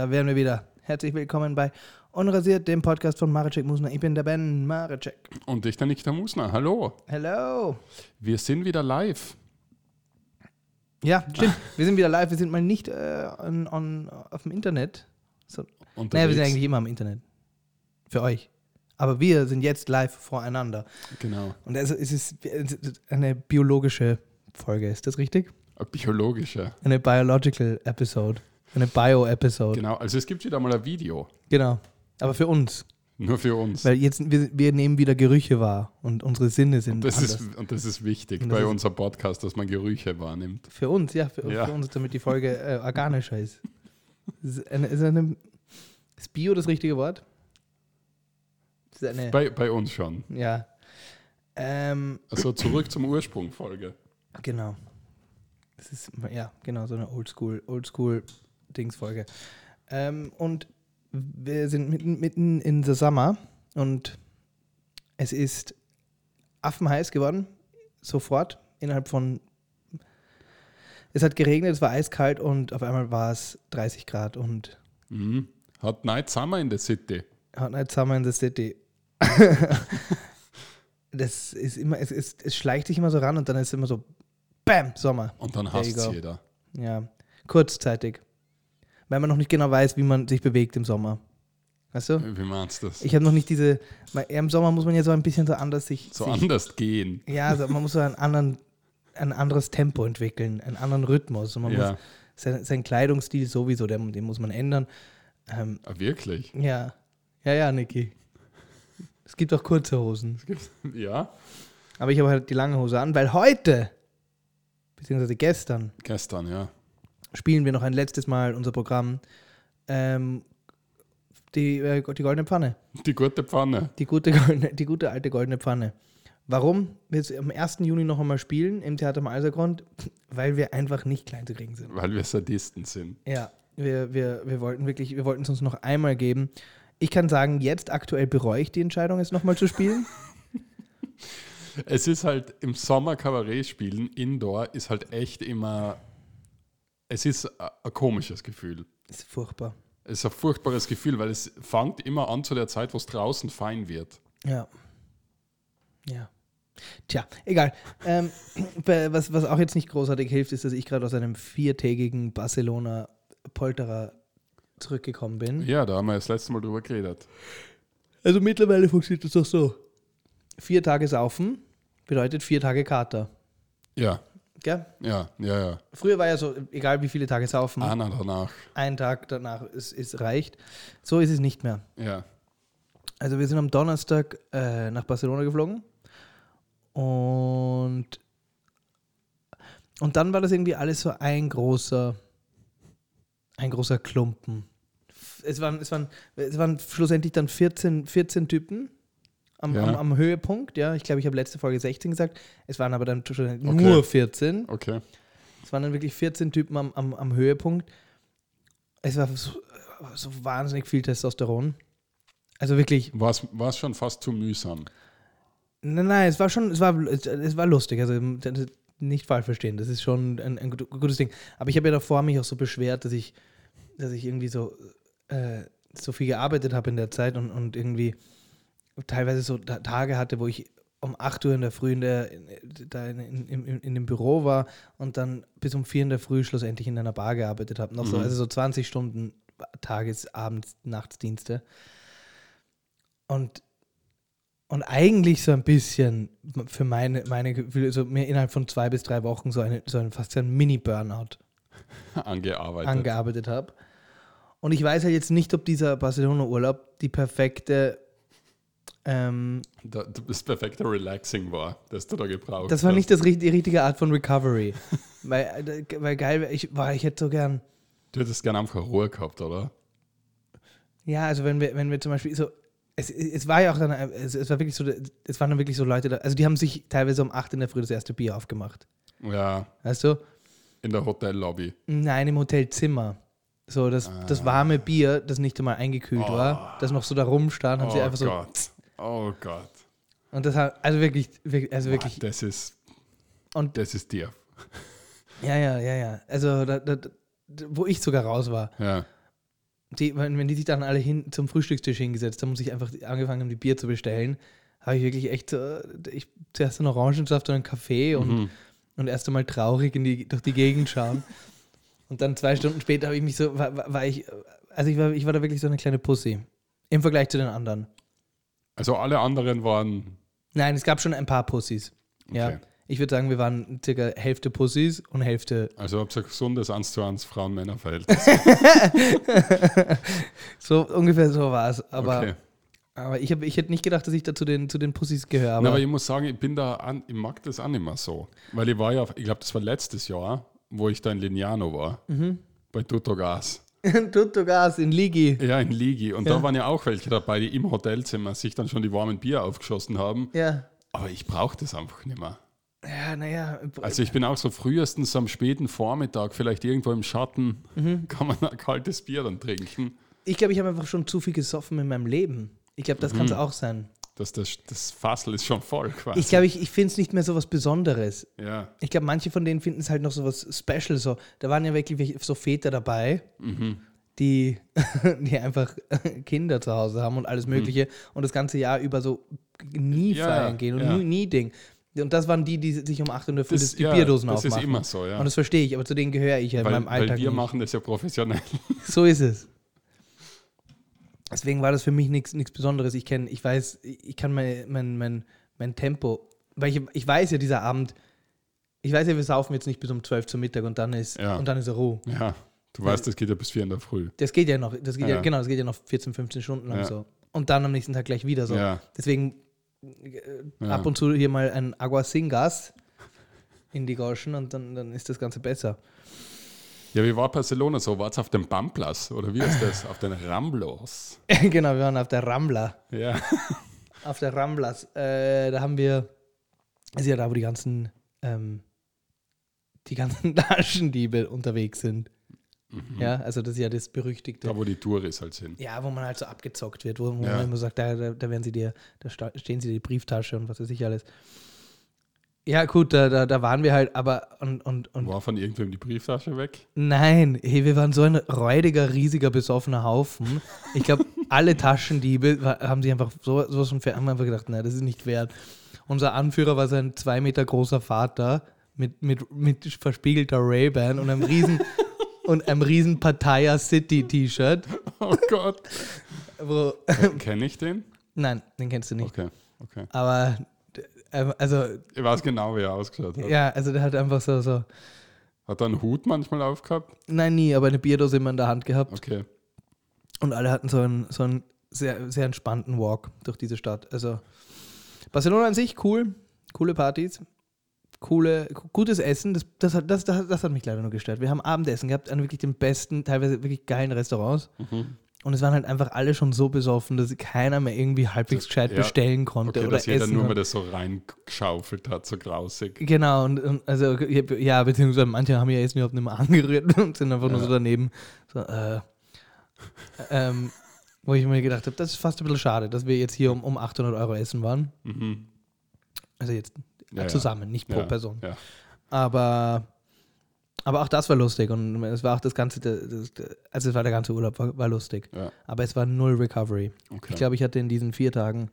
da wären wir wieder. Herzlich willkommen bei Unrasiert, dem Podcast von Maracek Musner. Ich bin der Ben Maracek. Und ich, der Nikita Musner. Hallo. Hello. Wir sind wieder live. Ja, stimmt. wir sind wieder live. Wir sind mal nicht äh, on, on, auf dem Internet. So. Naja, wir sind eigentlich immer am Internet. Für euch. Aber wir sind jetzt live voreinander. Genau. Und also es ist eine biologische Folge, ist das richtig? Ein biologischer. Eine biological Episode. Eine Bio-Episode. Genau. Also es gibt wieder mal ein Video. Genau. Aber für uns. Nur für uns. Weil jetzt, wir, wir nehmen wieder Gerüche wahr und unsere Sinne sind Und das, anders. ist, und das ist wichtig das bei ist- unserem Podcast, dass man Gerüche wahrnimmt. Für uns, ja, für, Ja. für uns, damit die Folge äh, organischer ist. Ist, eine, ist, eine, ist Bio das richtige Wort? Ist eine, Bei, bei uns schon. ja. Ähm, Also zurück zum Ursprung Folge. genau. Das ist, ja, genau, so eine Oldschool, Oldschool-Dings-Folge. Ähm, und wir sind mitten, mitten in the Summer und es ist affenheiß geworden, sofort, innerhalb von. Es hat geregnet, es war eiskalt und auf einmal war es 30 Grad und Mhm. Hat Night Summer in the City. Hot Night Summer in the City. das ist immer, es, es, es schleicht sich immer so ran und dann ist es immer so, Bam, Sommer. Und dann hasst es jeder. Ja, kurzzeitig. Weil man noch nicht genau weiß, wie man sich bewegt im Sommer. Weißt du? Wie meinst du das? Ich habe noch nicht diese. Im Sommer muss man ja so ein bisschen so anders sich. so sich anders gehen. Ja, also man muss so einen anderen, ein anderes Tempo entwickeln, einen anderen Rhythmus. Und man Ja. muss sein, sein Kleidungsstil sowieso, den, den muss man ändern. Ähm, Ah, wirklich? ja. Ja, ja, Niki. Es gibt auch kurze Hosen. Ja. Aber ich habe halt die lange Hose an, weil heute, beziehungsweise gestern, Gestern, ja. Spielen wir noch ein letztes Mal unser Programm. Ähm, die, äh, die goldene Pfanne. Die gute Pfanne. Die gute, goldene, die gute alte goldene Pfanne. Warum wir jetzt am 1. Juni noch einmal spielen im Theater am Alsergrund? Weil wir einfach nicht klein zu kriegen sind. Weil wir Sadisten sind. Ja, wir, wir, wir wollten wirklich, wir wollten es uns noch einmal geben. Ich kann sagen, jetzt aktuell bereue ich die Entscheidung, es nochmal zu spielen. Es ist halt im Sommer Kabarett spielen, Indoor, ist halt echt immer. Es ist ein komisches Gefühl. ist furchtbar. Es ist ein furchtbares Gefühl, weil es fängt immer an zu der Zeit, wo es draußen fein wird. Ja. Ja. Tja, egal. Ähm, was, was auch jetzt nicht großartig hilft, ist, dass ich gerade aus einem viertägigen Barcelona-Polterer zurückgekommen bin. Ja, da haben wir das letzte Mal drüber geredet. Also mittlerweile funktioniert das doch so. Vier Tage saufen bedeutet vier Tage Kater. Ja, Gell? ja, ja, ja. Früher war ja so, egal wie viele Tage saufen, Einer danach. ein Tag danach ist, ist reicht. So ist es nicht mehr. Ja. Also wir sind am Donnerstag äh, nach Barcelona geflogen und und dann war das irgendwie alles so ein großer ein großer Klumpen. Es waren, es waren, es waren schlussendlich dann 14, 14 Typen am, Ja. am, am Höhepunkt. Ja, ich glaube, ich habe letzte Folge 16 gesagt. Es waren aber dann schlussendlich nur 14. Okay. Es waren dann wirklich 14 Typen am, am, am Höhepunkt. Es war so, so wahnsinnig viel Testosteron. Also wirklich, War es schon fast zu mühsam. nein, nein, es war schon, es war, es, es war lustig. Also nicht falsch verstehen, das ist schon ein, ein gut- gutes Ding. Aber ich habe ja davor mich auch so beschwert, dass ich, dass ich irgendwie so, äh, so viel gearbeitet habe in der Zeit und, und irgendwie teilweise so Ta- Tage hatte, wo ich um 8 Uhr in der Früh in, der, da in, in, in, in dem Büro war und dann bis um 4 in der Früh schlussendlich in einer Bar gearbeitet habe. Noch so, Mhm. also so 20 Stunden Tages-, Abends-, Nachtsdienste. Und, und eigentlich so ein bisschen für meine, meine Gefühle, so mir innerhalb von zwei bis drei Wochen so, eine, so ein fast so ein Mini-Burnout Angearbeitet. angearbeitet habe. Und ich weiß ja jetzt nicht, ob dieser Barcelona-Urlaub die perfekte. Ähm, Da, das perfekte Relaxing war, das du da gebraucht das war hast. nicht das, die richtige Art von Recovery. weil, äh, weil geil, ich, war, ich hätte so gern. Du hättest gerne einfach Ruhe gehabt, oder? Ja, also wenn wir, wenn wir zum Beispiel so. Es, es war ja auch dann, es, es war wirklich so, es waren dann wirklich so Leute da, also die haben sich teilweise um 8 in der Früh das erste Bier aufgemacht. Ja, Weißt du? in der Hotellobby. Nein, im Hotelzimmer. So, das, das warme Bier, das nicht einmal eingekühlt war, das noch so da rumstand, haben sie oh einfach so. Gott. Oh Gott. Und das hat, also wirklich, wirklich also wirklich, Boah, das ist, und das ist dir. ja, ja, ja, ja. Also, da, da, wo ich sogar raus war. Ja. die, wenn, wenn die sich dann alle hin zum Frühstückstisch hingesetzt haben und sich einfach angefangen haben, die Bier zu bestellen, habe ich wirklich echt ich, zuerst einen Orangensaft und einen Kaffee und, Mhm. und erst einmal traurig in die, durch die Gegend schauen. Und dann zwei Stunden später habe ich mich so, war, war, war ich, also ich war, ich war da wirklich so eine kleine Pussy. Im Vergleich zu den anderen. Also alle anderen waren. Nein, es gab schon ein paar Pussys. Ja. Okay. Ich würde sagen, wir waren circa Hälfte Pussys und Hälfte. Also habt ihr ein gesundes 1 zu 1 Frauen-Männer-Verhältnis. So ungefähr so war es. Aber, okay. aber ich, hab, ich hätte nicht gedacht, dass ich da zu den, zu den Pussys gehöre. Aber, Aber, aber ich muss sagen, ich bin da an, ich mag das auch nicht mehr so. Weil ich war ja, ich glaube, das war letztes Jahr, wo ich da in Lignano war. Mhm. Bei Tutto Gas. Tutto Gas in Ligi. Ja, in Ligi. Und Ja. da waren ja auch welche dabei, die im Hotelzimmer sich dann schon die warmen Bier aufgeschossen haben. Ja. Aber ich brauche das einfach nicht mehr. Ja, naja. Also ich bin auch so frühestens am späten Vormittag, vielleicht irgendwo im Schatten, Mhm. kann man ein kaltes Bier dann trinken. ich glaube, ich habe einfach schon zu viel gesoffen in meinem Leben. Ich glaube, das kann es auch sein. Das, das, das Fassel ist schon voll quasi. Ich glaube, ich, ich finde es nicht mehr so was Besonderes. ja. Ich glaube, manche von denen finden es halt noch so was Special. So. Da waren ja wirklich so Väter dabei, Mhm. die, die einfach Kinder zu Hause haben und alles Mögliche und das ganze Jahr über so nie Mhm. Ja, feiern gehen und ja. nie, nie Ding. Und das waren die, die sich um 8 Uhr in Früh Das, das, die ja, Bierdosen das aufmachen. ist immer so, ja. Und das verstehe ich, aber zu denen gehöre ich ja in weil, meinem weil Alltag wir nicht. machen das ja professionell. So ist es. Deswegen war das für mich nichts Besonderes. Ich kenne, ich weiß, ich kann mein, mein, mein, mein Tempo, weil ich, ich weiß ja, dieser Abend, ich weiß ja, wir saufen jetzt nicht bis um 12 zum Mittag und dann ist, Ja. und dann ist er Ruhe. Ja, du weißt, das geht ja bis 4 in der Früh. Das geht ja noch, das geht ja. Ja. genau, das geht ja noch 14, 15 Stunden lang Ja. so. Und dann am nächsten Tag gleich wieder so. Ja. Deswegen äh, ab und zu hier mal ein Aguasingas in die Goschen und dann, dann ist das Ganze besser. Ja, wie war Barcelona so? War es auf dem Pamplas oder wie ist das? Auf den Ramblos? genau, wir waren auf der Rambla. Ja. Auf der Ramblas. Äh, da haben wir, ist ja da, wo die ganzen, ähm, die ganzen Taschendiebe unterwegs sind. Ja, also das ist ja das berüchtigte. Da, wo die Touris halt sind. Ja, wo man halt so abgezockt wird, wo, wo Ja. man immer sagt, da, da, da werden sie dir, da stehen sie dir die Brieftasche und was weiß ich alles. Ja, gut, da, da, da waren wir halt, aber und, und, und War von irgendwem die Brieftasche weg? nein, hey, wir waren so ein räudiger, riesiger, besoffener Haufen. Ich glaube, alle Taschendiebe haben sich einfach so, sowas von haben einfach gedacht, nein, das ist nicht wert. Unser Anführer war sein zwei Meter großer Vater mit, mit, mit verspiegelter Ray-Ban und einem riesen und einem riesen Pattaya City T-Shirt. Oh Gott. Wo, Kenne ich den? nein, den kennst du nicht. Okay, okay. Aber also Ich weiß genau, wie er ausgeschaut hat. ja, also der hat einfach so so Hat er einen Hut manchmal aufgehabt? nein nie, aber eine Bierdose immer in der Hand gehabt Okay. und alle hatten so einen so einen sehr sehr entspannten Walk durch diese Stadt. Also Barcelona an sich cool, coole Partys, coole gutes Essen. Das das hat das, das, das hat mich leider nur gestört. Wir haben Abendessen gehabt an wirklich den besten, teilweise wirklich geilen Restaurants. Mhm. Und es waren halt einfach alle schon so besoffen, dass keiner mehr irgendwie halbwegs gescheit ja. bestellen konnte Okay, oder dass jeder essen nur mal das so reingeschaufelt hat, so grausig. Genau, und, und also ja, beziehungsweise manche haben ja jetzt überhaupt nicht mehr angerührt und sind einfach nur Ja. so daneben. So, äh, ähm, wo ich mir gedacht habe, das ist fast ein bisschen schade, dass wir jetzt hier um, um 800 Euro essen waren. Mhm. Also jetzt Ja, zusammen, nicht pro Person. Aber, aber auch das war lustig und es war auch das ganze, das, das, also es war der ganze Urlaub, war, war lustig. Ja. Aber es war null Recovery. Okay. Ich glaube, ich hatte in diesen vier Tagen,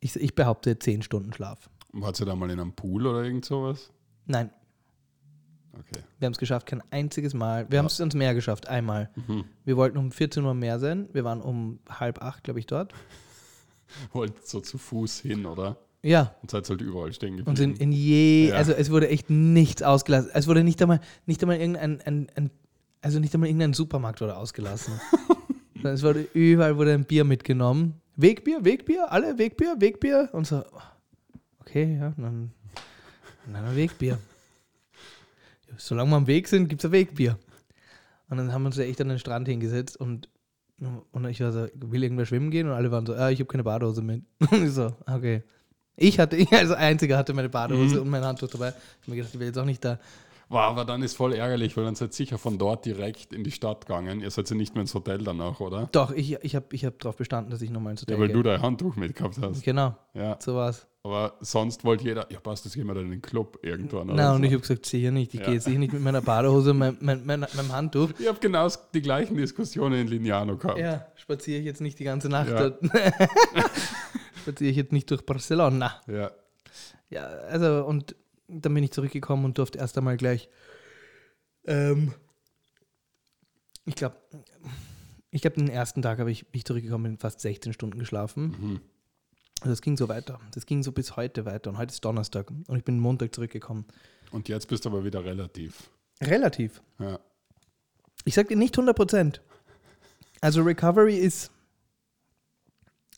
ich, ich behaupte, zehn Stunden Schlaf. Wart ihr da mal in einem Pool oder irgend sowas? Nein, Okay. wir haben es geschafft, kein einziges Mal. Wir haben es ins Meer geschafft, einmal. Mhm. Wir wollten um 14 Uhr mehr sein. Wir waren um halb acht, glaube ich, dort. Wollt so zu Fuß hin, oder? Ja. Und seid halt überall stehen geblieben. Und sind in je, Ja. also es wurde echt nichts ausgelassen. Es wurde nicht einmal, nicht einmal irgendein, ein, ein, also nicht einmal irgendein Supermarkt wurde ausgelassen. Es wurde überall wurde ein Bier mitgenommen. Wegbier, Wegbier, alle Wegbier, Wegbier und so. Okay, ja, dann, dann ein Wegbier. Solange wir am Weg sind, gibt es ein Wegbier. Und dann haben wir uns ja echt an den Strand hingesetzt und, und ich war so, will irgendwer schwimmen gehen? Und alle waren so, ah, ich habe keine Badehose mit. Und ich so, okay. Ich hatte, ich als Einziger hatte meine Badehose Mhm. und mein Handtuch dabei. Ich habe mir gedacht, ich will jetzt auch nicht da Wow, aber dann ist voll ärgerlich, weil dann seid ihr sicher von dort direkt in die Stadt gegangen. Ihr seid ja nicht mehr ins Hotel danach, oder? Doch, ich, ich habe ich hab darauf bestanden, dass ich nochmal ins Hotel Ja, weil gehe. du dein Handtuch mitgehabt hast. Genau, Ja. so war's. Aber sonst wollte jeder, ja passt, das gehen wir dann in den Club irgendwann. oder Na, und so. ich habe gesagt, sicher nicht. Ich Ja. gehe sicher nicht mit meiner Badehose und mein, mein, mein, meinem Handtuch. Ich habe genau die gleichen Diskussionen in Lignano gehabt. Ja, spaziere ich jetzt nicht die ganze Nacht. Ja. dort. spaziere ich jetzt nicht durch Barcelona. Ja. Ja, also und dann bin ich zurückgekommen und durfte erst einmal gleich, ähm, ich glaube, ich glaube, den ersten Tag habe ich, bin ich zurückgekommen, bin fast 16 Stunden geschlafen. Mhm. Und das ging so weiter. Das ging so bis heute weiter. Und heute ist Donnerstag und ich bin Montag zurückgekommen. Und jetzt bist du aber wieder relativ. Relativ. Ja. Ich sage dir nicht 100 Prozent. Also Recovery ist,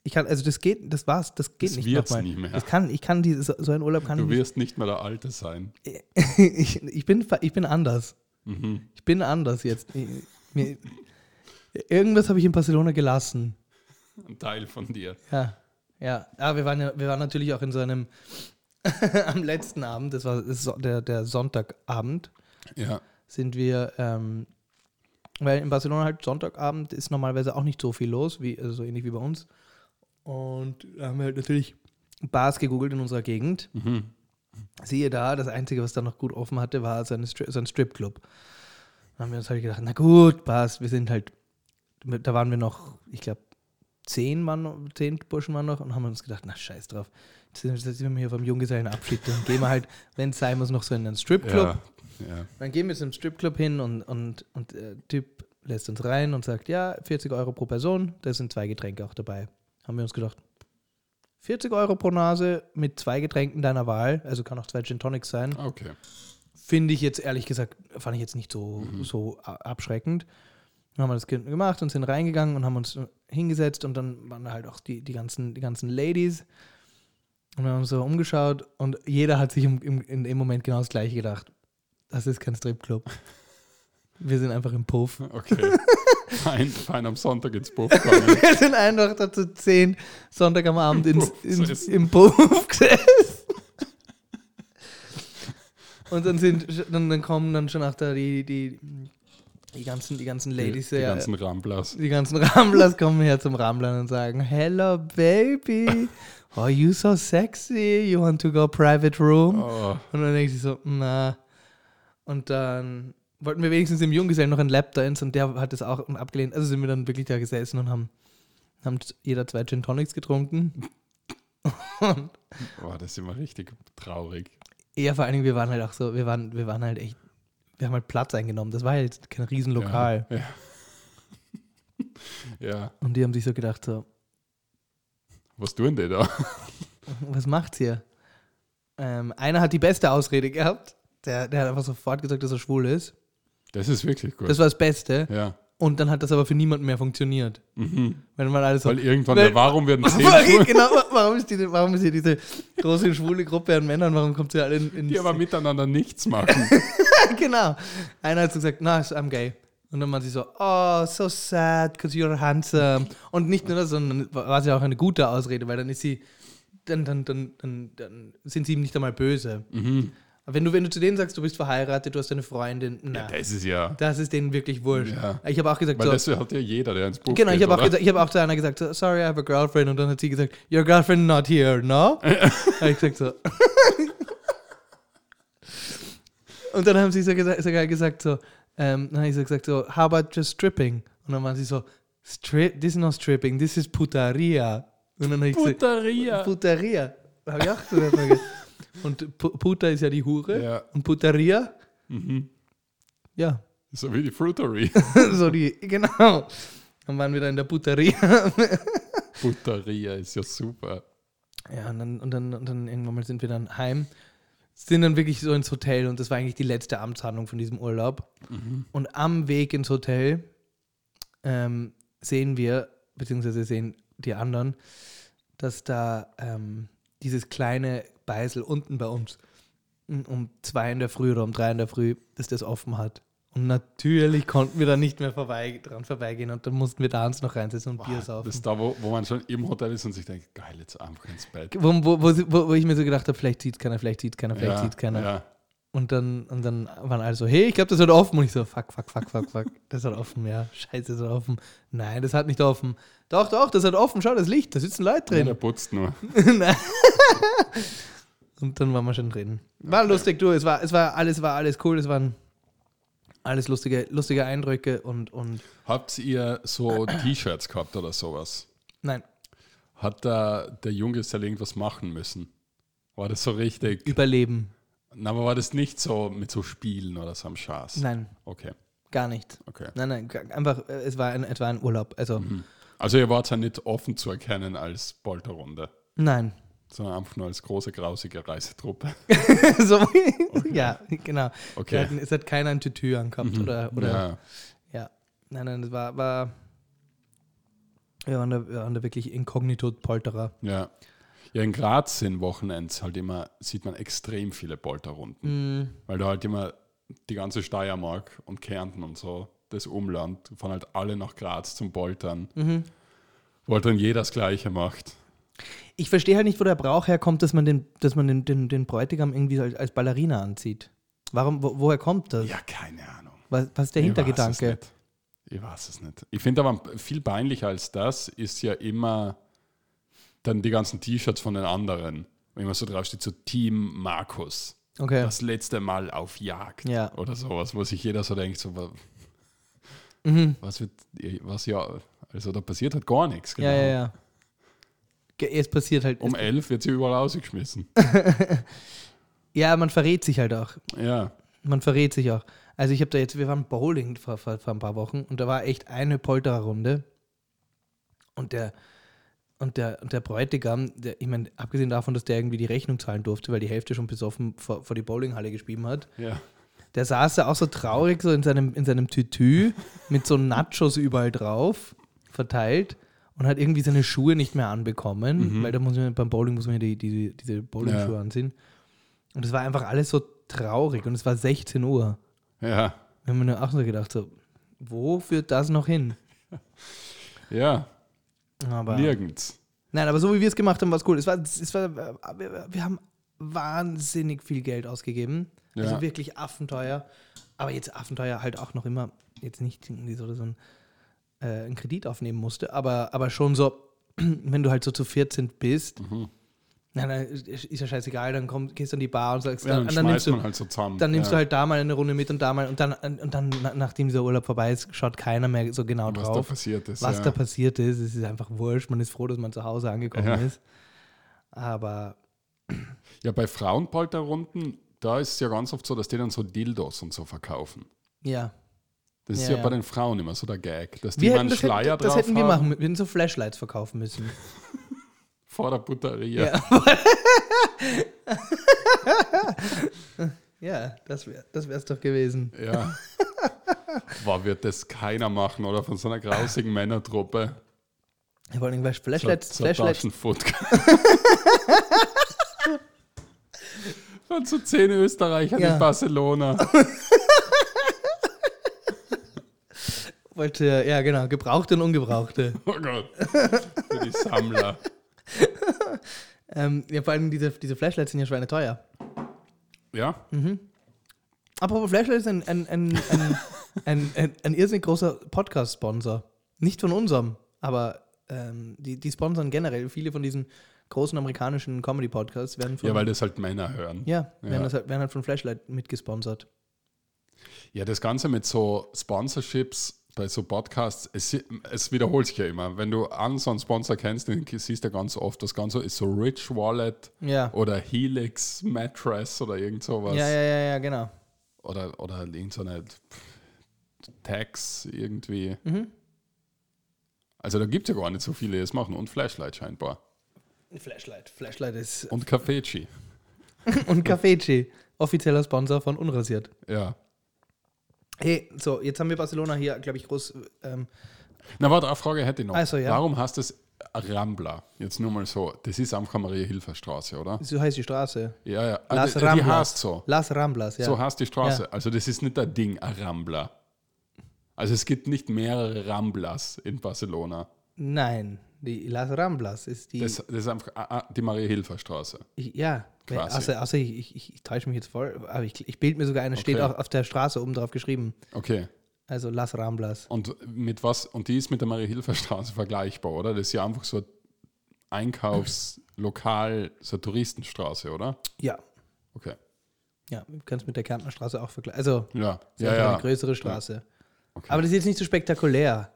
ich kann, also das geht, das war's, das geht Das nicht wird's nicht mehr. Das kann, ich kann diese, so ein Urlaub kann Du ich nicht. wirst nicht mehr der Alte sein. ich, ich, bin, ich bin anders. Mhm. Ich bin anders jetzt. Ich, mir, irgendwas habe ich in Barcelona gelassen. Ein Teil von dir. Ja, ja. Ja, wir waren ja, wir waren natürlich auch in so einem am letzten Abend, das war das der, der Sonntagabend, Ja. sind wir, ähm, weil in Barcelona halt Sonntagabend ist normalerweise auch nicht so viel los, wie, also so ähnlich wie bei uns. Und da haben wir halt natürlich Bars gegoogelt in unserer Gegend. Mhm. Siehe da, das Einzige, was da noch gut offen hatte, war sein, Stri sein Stripclub. Dann haben wir uns halt gedacht, na gut, passt, wir sind halt, da waren wir noch, ich glaube, zehn Mann, zehn Burschen waren noch und haben uns gedacht, na scheiß drauf. Jetzt sind, jetzt sind wir hier vom Junggesellenabschied, dann gehen wir halt, wenn es sein muss, noch so in einen Stripclub. Ja. ja. Dann gehen wir zum Stripclub hin und, und, und der Typ lässt uns rein und sagt, ja, 40 Euro pro Person, da sind zwei Getränke auch dabei. Haben wir uns gedacht, 40 Euro pro Nase mit zwei Getränken deiner Wahl, also kann auch zwei Gin Tonics sein, Okay. finde ich jetzt ehrlich gesagt, fand ich jetzt nicht so, so a- abschreckend. Dann haben wir das ge- gemacht und sind reingegangen und haben uns hingesetzt und dann waren da halt auch die, die, ganzen, die ganzen Ladies und wir haben uns so umgeschaut und jeder hat sich im, im, in dem Moment genau das gleiche gedacht. Das ist kein Stripclub. Wir sind einfach im Puff. Okay. fein, fein am Sonntag ins Puff gegangen. Wir sind einfach da zu zehn Sonntag am Abend ins, ins, im Puff gesessen. Und dann sind dann, dann kommen dann schon auch da die, die, die ganzen, die ganzen Ladies, die, die ja, ganzen Ramblers. die ganzen Ramblers kommen her zum Ramblern und sagen, Hello baby, oh you so sexy, you want to go private room? Oh, Und dann denke ich so, na. Und dann wollten wir wenigstens im Junggesellen noch ein Lap Dance und der hat das auch abgelehnt. Also sind wir dann wirklich da gesessen und haben, haben jeder zwei Gin Tonics getrunken. Oh, das ist immer richtig traurig. ja, vor allen Dingen, wir waren halt auch so, wir waren, wir waren halt echt, wir haben halt Platz eingenommen. Das war halt kein Riesenlokal. Ja. ja. ja. Und die haben sich so gedacht, so, Was tun die da? was macht's hier? Ähm, einer hat die beste Ausrede gehabt. Der, der hat einfach sofort gesagt, dass er schwul ist. Das ist wirklich gut. Das war das Beste. ja. Und dann hat das aber für niemanden mehr funktioniert. Mhm. Wenn man alles so, Weil irgendwann, Weil- warum werden zehn Warum- genau, warum ist, die, warum ist hier diese große schwule Gruppe an Männern, warum kommt sie alle in, in die aber miteinander nichts machen? Genau. Einer hat so gesagt, na, I'm gay. Und dann war sie so, oh, so sad, because you're handsome. Und nicht nur das, sondern war sie auch eine gute Ausrede, weil dann ist sie, dann, dann, dann, dann, dann sind sie ihm nicht einmal böse. mhm. Aber wenn du, wenn du zu denen sagst, du bist verheiratet, du hast eine Freundin, na, Ja, das ist ja. das ist denen wirklich wurscht. Ja. Ich habe auch gesagt, Weil so, das hat ja jeder, der ins Buch Genau, ich geht, habe auch, gesagt- ich hab auch zu einer gesagt, so, sorry, I have a girlfriend. Und dann hat sie gesagt, your girlfriend not here, no? habe ich gesagt so. und dann haben sie so gesagt, sogar gesagt so, ähm, dann habe ich so gesagt so, how about just stripping? Und dann waren sie so, Strip, this is not stripping, this is putaria. Und dann habe ich gesagt, Putaria. Putaria. Habe ich auch so gesagt. Und Pu- Puta ist ja die Hure. Ja. Und Putaria, Mhm. ja, So wie die Fruitery. so die, genau. Dann waren wir da in der Putaria. Putaria ist ja super. Ja, und dann, und dann, und dann irgendwann mal sind wir dann heim, sind dann wirklich so ins Hotel und das war eigentlich die letzte Amtshandlung von diesem Urlaub. Und am Weg ins Hotel ähm, sehen wir, beziehungsweise sehen die anderen, dass da ähm, dieses kleine Beisel unten bei uns um- um zwei in der Früh oder um drei in der Früh, dass das offen hat. Und natürlich konnten wir da nicht mehr vorbei, dran vorbeigehen und dann mussten wir da uns noch reinsetzen und Bier saufen. Das ist da, wo, wo man schon im Hotel ist und sich denkt, geil, jetzt einfach ins Bett. Wo, wo, wo, wo, ich mir so gedacht habe, vielleicht sieht keiner, vielleicht sieht keiner, vielleicht ja, sieht keiner. Ja. Und dann, und dann waren alle so, hey, ich glaube, das hat offen. Und ich so, fuck, fuck, fuck, fuck, fuck. Das hat offen, ja. Scheiße, das hat offen. Nein, das hat nicht offen. Doch, doch, das hat offen. Schau, das Licht, da sitzen Leute Ja, der drin. putzt nur. Nein. Und dann waren wir schon drin. War lustig, du. Es war, es war alles, war alles cool. Es waren alles lustige, lustige Eindrücke und, und Habt ihr so T-Shirts gehabt oder sowas? nein, Hat da der Junggeselle irgendwas machen müssen? War das so richtig? Überleben. Na, aber war das nicht so mit so Spielen oder so am Schaß? Nein, Okay, gar nicht. okay. Nein, nein, einfach, äh, es war ein, etwa ein Urlaub. Also, Also ihr wart ja nicht offen zu erkennen als Polterrunde, nein. Sondern einfach nur als große, grausige Reisetruppe. so, ja, genau. Okay. Hatten, es hat keiner ein Tütü angehabt oder, oder ja. ja. Nein, nein, das war, war wir, waren da, wir waren da wirklich inkognito Polterer. Ja. Ja, in Graz sind Wochenends halt immer, sieht man extrem viele Polterrunden. Mhm. Weil da halt immer die ganze Steiermark und Kärnten und so, das Umland, fahren halt alle nach Graz zum Poltern. Mhm. Wo halt dann jeder das Gleiche macht. Ich verstehe halt nicht, wo der Brauch herkommt, dass man den, dass man den, den, den Bräutigam irgendwie als, als Ballerina anzieht. Warum, wo, woher kommt das? Ja, keine Ahnung. Was, was ist der Ich Hintergedanke? Ich weiß es nicht. Ich finde aber viel peinlicher als das ist ja immer dann die ganzen T-Shirts von den anderen. Wenn immer so draufsteht, so Team Markus. Okay. Das letzte Mal auf Jagd. Ja. Oder sowas, wo sich jeder so denkt, so, Mhm. was wird, was ja, also da passiert halt gar nichts. Ja, ja, ja. Es passiert halt. Um elf wird sie überall ausgeschmissen. ja, man verrät sich halt auch. ja. Man verrät sich auch. Also ich habe da jetzt, wir waren Bowling vor, vor, vor ein paar Wochen und da war echt eine Poltererrunde. Und der, und der, und der Bräutigam, der, ich meine, abgesehen davon, dass der irgendwie die Rechnung zahlen durfte, weil die Hälfte schon besoffen vor, vor die Bowlinghalle gespieben hat, Ja. der saß da auch so traurig so in seinem, in seinem Tütü mit so Nachos überall drauf verteilt und hat irgendwie seine Schuhe nicht mehr anbekommen, weil da muss man beim Bowling muss man ja die, die, diese Bowlingschuhe Ja. anziehen. Und es war einfach alles so traurig und es war 16 Uhr. Ja. Wir haben mir auch so gedacht, so, wo führt das noch hin? Ja. Aber, Nirgends. nein, aber so wie wir es gemacht haben, war es cool. Es war, es war, wir, haben wahnsinnig viel Geld ausgegeben. Also Ja. wirklich affenteuer. Aber jetzt affenteuer halt auch noch immer, jetzt nicht irgendwie so, so ein, äh, einen Kredit aufnehmen musste, aber, aber schon so, wenn du halt so zu 14 bist, Mhm. na, dann ist ja scheißegal, dann komm, gehst du an die Bar und sagst, Ja, dann, dann nimmst schmeißt du, halt so. Dann nimmst ja. du halt da mal eine Runde mit und da mal und dann, und dann na- nachdem dieser Urlaub vorbei ist, schaut keiner mehr so genau was da drauf, passiert ist. was ja. da passiert ist. Es ist einfach wurscht, man ist froh, dass man zu Hause angekommen ist. Aber Ja, bei Frauenpolterrunden, da ist es ja ganz oft so, dass die dann so Dildos und so verkaufen. ja, Das ist Ja, ja, ja. bei den Frauen immer so der Gag, dass die wir mal einen das, Schleier hätten, das drauf hätten wir machen müssen. Wir hätten so Flashlights verkaufen müssen. vor der Butteria. Ja, ja das wäre das wär's doch gewesen. Ja. Boah, wird das keiner machen oder von so einer grausigen Männertruppe. Vor allem, weil Flashlights, so Flashlights. Von so zehn Österreichern Ja. in Barcelona. Wollte, ja genau, gebrauchte und ungebrauchte. Oh Gott. Für die Sammler. ähm, ja, vor allem diese, diese Flashlights sind ja schweineteuer. Ja? Apropos Flashlight ist ein, ein, ein, ein, ein, ein, ein irrsinnig großer Podcast-Sponsor. Nicht von unserem, aber ähm, die, die sponsern generell viele von diesen großen amerikanischen Comedy-Podcasts werden von, Ja, weil das halt Männer hören. ja, Ja. Werden, halt, werden halt von Flashlight mitgesponsert. Ja, das Ganze mit so Sponsorships bei so Podcasts, es, es wiederholt sich ja immer. Wenn du einen so einen Sponsor kennst, den siehst du ganz oft. Das Ganze ist so Rich Wallet Ja. oder Helix Mattress oder irgend sowas. Ja, ja, ja, ja, genau. Oder, oder irgend so eine Tax irgendwie. Mhm. Also da gibt es ja gar nicht so viele, die es machen. Und Flashlight scheinbar. Flashlight. Flashlight ist. Und Cafeci. Und Cafeci, offizieller Sponsor von Unrasiert. Ja. Hey, so, jetzt haben wir Barcelona hier, glaube ich, groß. Ähm, Na, warte, eine Frage hätte ich noch. Also, ja. Warum heißt es Rambla? Jetzt nur mal so. Das ist am Maria-Hilfer-Straße, oder? so heißt die Straße. Ja, ja. Ah, Las die, die Ramblas. heißt so. Las Ramblas, ja. So heißt die Straße. Also das ist nicht der Ding, ein Rambla. Also es gibt nicht mehrere Ramblas in Barcelona. Nein, Die Las Ramblas ist die. Das, das ist einfach ah, ah, die Maria-Hilfer-Straße. ja, Quasi. außer, außer ich, ich, ich, täusche mich jetzt voll, aber ich, ich bilde mir sogar eine, steht Okay. auch auf der Straße oben drauf geschrieben. Okay. Also Las Ramblas. Und mit was, und die ist mit der Maria-Hilfer-Straße vergleichbar, oder? Das ist ja einfach so ein Einkaufslokal, so eine Touristenstraße, oder? Ja, Okay. ja, du kannst mit der Kärntner Straße auch vergleichen. Also, Ja, ja, ja. eine größere Straße. Okay. Aber das ist jetzt nicht so spektakulär.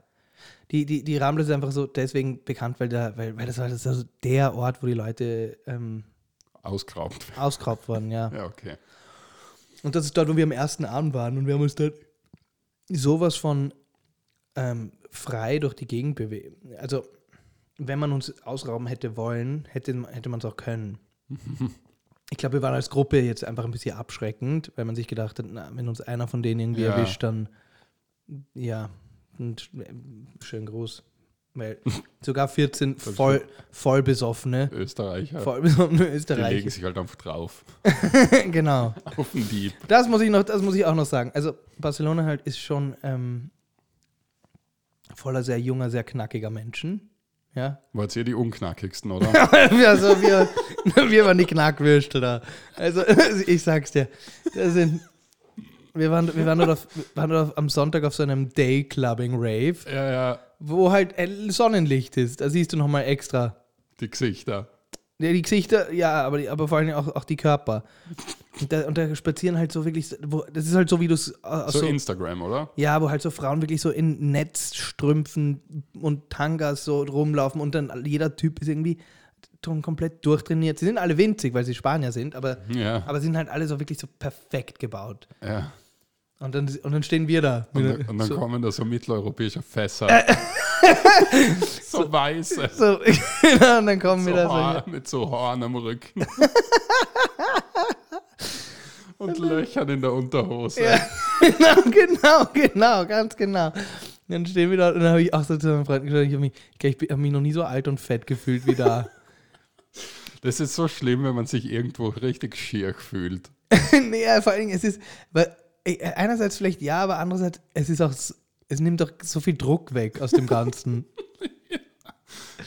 Die, die, die Ramblas ist einfach so deswegen bekannt, weil, da, weil, weil das war das also der Ort, wo die Leute ähm, Ausgeraubt. ausgeraubt wurden, ja. Ja, okay. Und das ist dort, wo wir am ersten Abend waren und wir haben uns dort sowas von ähm, frei durch die Gegend bewegt. Also, wenn man uns ausrauben hätte wollen, hätte, hätte man es auch können. Ich glaube, wir waren als Gruppe jetzt einfach ein bisschen abschreckend, weil man sich gedacht hat, na, wenn uns einer von denen irgendwie Ja. erwischt, dann ja, und, äh, schön groß. Weil sogar 14 voll, voll besoffene, Österreicher. voll besoffene die legen Österreicher. sich halt einfach drauf. genau. Auf den Dieb. Das muss ich noch, das muss ich auch noch sagen. Also Barcelona halt ist schon ähm, voller sehr junger, sehr knackiger Menschen. Ja. Wart ihr die unknackigsten, oder? also wir, wir waren die Knackwürstel da. Also ich sag's dir. Das sind, wir waren, wir waren, dort auf, waren dort auf, am Sonntag auf so einem Day-Clubbing-Rave, ja, ja. wo halt äh, Sonnenlicht ist. Da siehst du nochmal extra. Die Gesichter. Ja, die Gesichter, ja, aber, die, aber vor allem auch, auch die Körper. Und da, und da spazieren halt so wirklich, wo, das ist halt so, wie du es aus So, so, Instagram, oder? Ja, wo halt so Frauen wirklich so in Netzstrümpfen und Tangas so rumlaufen und dann jeder Typ ist irgendwie komplett durchtrainiert. Sie sind alle winzig, weil sie Spanier sind, aber, Ja. aber sie sind halt alle so wirklich so perfekt gebaut. ja. Und dann, und dann stehen wir da. Und, dann- und dann so, kommen da so mitteleuropäische Fässer. so weiße. so, genau, und dann kommen So wir da Haar, so. mit so Haaren am Rücken. Und Löchern in der Unterhose. Ja, genau, genau, genau, ganz genau. Dann stehen wir da und dann habe ich auch so zu meinem Freund gesagt, ich habe mich, ich hab mich noch nie so alt und fett gefühlt wie da. Das ist so schlimm, wenn man sich irgendwo richtig schier fühlt. nee, vor allen Dingen, es ist, weil, einerseits vielleicht ja, aber andererseits, es ist auch, es nimmt doch so viel Druck weg aus dem Ganzen.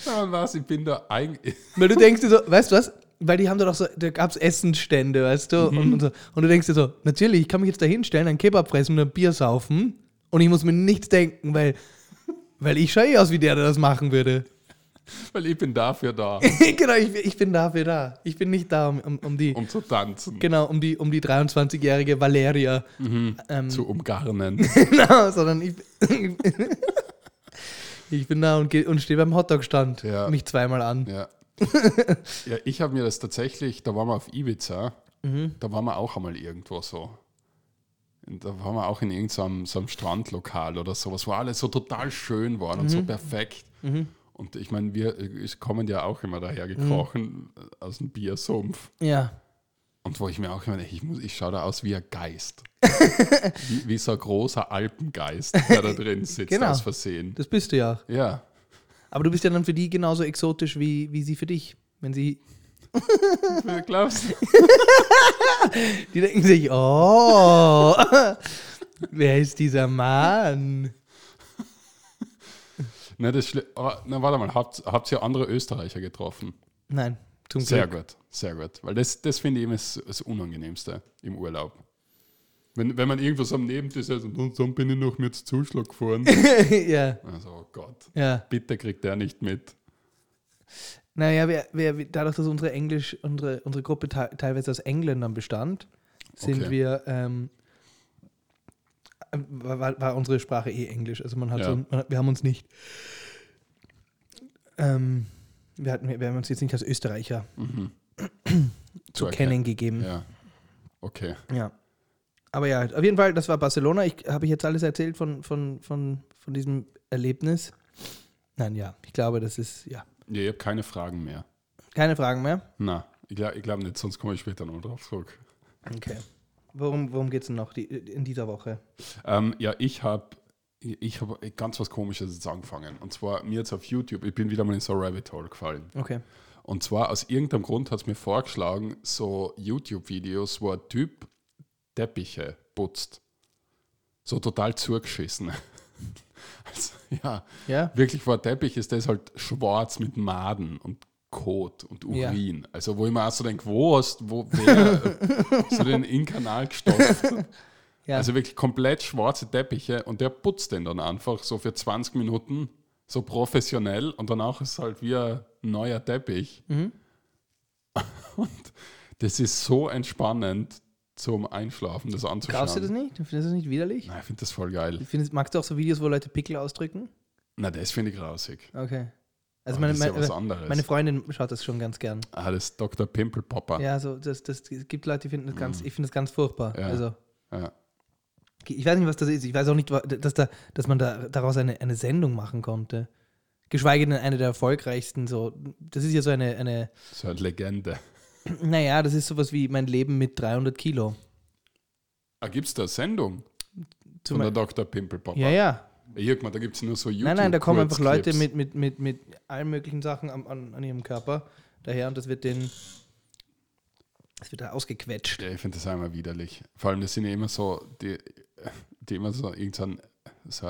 Ja, was, ich bin da eigentlich. weil du denkst dir so, weißt du was? Weil die haben da doch so, da gab es Essensstände, weißt du? Und, und, so. und du denkst dir so, natürlich, ich kann mich jetzt da hinstellen, ein Kebab fressen und ein Bier saufen und ich muss mir nichts denken, weil, weil ich schaue eh aus wie der, der das machen würde. Weil ich bin dafür da, genau, ich, ich bin dafür da. Ich bin nicht da, um, um, um die, um zu tanzen, genau, um die, um die 23-jährige Valeria. Ähm, zu umgarnen. genau, sondern ich, ich bin da und, geh- und stehe beim Hotdog-Stand Ja. mich zweimal an. Ja. ja, ich habe mir das tatsächlich, da waren wir auf Ibiza, Mhm. da waren wir auch einmal irgendwo so. Und Da waren wir auch in irgendeinem so einem Strandlokal oder sowas, wo alles so total schön war und Mhm. so perfekt. Und ich meine, wir kommen ja auch immer daher gekrochen Mhm. äh, aus dem Biersumpf. Ja. Und wo ich mir auch immer denke, ich, muss- ich schaue da aus wie ein Geist. wie, wie so ein großer Alpengeist, der da drin sitzt, Genau. aus Versehen. Das bist du ja. Ja. Aber du bist ja dann für die genauso exotisch wie, wie sie für dich. Wenn sie, Glaubst du? die denken sich, oh, wer ist dieser Mann? Na, das Schli- aber, na, warte mal, habt, habt ihr andere Österreicher getroffen? Nein, zum Sehr Glück. gut, sehr gut. Weil das, das finde ich immer das, das Unangenehmste im Urlaub. Wenn, wenn man irgendwo so am Nebentisch ist und "Und dann bin ich noch mit Zuschlag gefahren. ja, also, oh Gott, ja. bitte kriegt der nicht mit. Naja, wir, wir, dadurch, dass unsere Englisch, unsere, unsere Gruppe te teilweise aus Engländern bestand, sind Okay. wir, ähm, äh, war, war- unsere Sprache eh Englisch. Also man hat Ja. so, man hat, wir haben uns nicht, ähm, wir, hatten, wir haben uns jetzt nicht als Österreicher zu erkennen. kennen gegeben. Ja, okay. Ja. Aber ja, auf jeden Fall, das war Barcelona. Ich habe ich jetzt alles erzählt von, von, von, von diesem Erlebnis. Nein, ja, ich glaube, das ist, ja, Ja, ich habe keine Fragen mehr. keine Fragen mehr. Na, ich glaube ich glaub nicht, sonst komme ich später noch drauf zurück. Okay. Worum, worum geht es denn noch die, in dieser Woche? Ähm, ja, ich habe ich hab ganz was Komisches jetzt angefangen. Und zwar mir jetzt auf YouTube, ich bin wieder mal in so Rabbit Hole gefallen. Okay. Und zwar aus irgendeinem Grund hat es mir vorgeschlagen, so YouTube-Videos, wo ein Typ Teppiche putzt. So total zugeschissen. Also, ja, Ja. wirklich vor Teppich ist das halt schwarz mit Maden und Kot und Ja. Urin. Also wo ich mir auch so denke, wo hast wo wer so den in den Kanal gestopft? Ja. Also wirklich komplett schwarze Teppiche und der putzt den dann einfach so für 20 Minuten so professionell und danach ist halt wie ein neuer Teppich. Mhm. Und das ist so entspannend zum Einschlafen, das anzuschauen. Kaufst du das nicht? Findest du das nicht widerlich? Nein, ich finde das voll geil. Findest, magst du auch so Videos, wo Leute Pickel ausdrücken? Na, das finde ich grausig. Okay. Also Aber meine, ja meine, meine Freundin schaut das schon ganz gern. Ah, das ist Dr. Pimple Popper. Ja, so das, das, es gibt Leute, die finden das ganz, ich finde das ganz furchtbar. Ja. Also Ja. ich weiß nicht, was das ist. Ich weiß auch nicht, dass, da, dass man da daraus eine, eine Sendung machen konnte. Geschweige denn eine der erfolgreichsten. So, das ist ja so eine, eine, So eine Legende. naja, das ist sowas wie mein Leben mit 300 Kilo. Ah, gibt es da Sendung Zum von der Dr. Pimple Popper? ja, ja. Mal, da gibt es nur so YouTube. Nein, nein, da kommen einfach Leute mit, mit, mit, mit allen möglichen Sachen an, an, an ihrem Körper daher und das wird den. Das wird da ausgequetscht. Ja, ich finde das einmal widerlich. Vor allem, das sind ja immer so, die, die immer so irgendein so,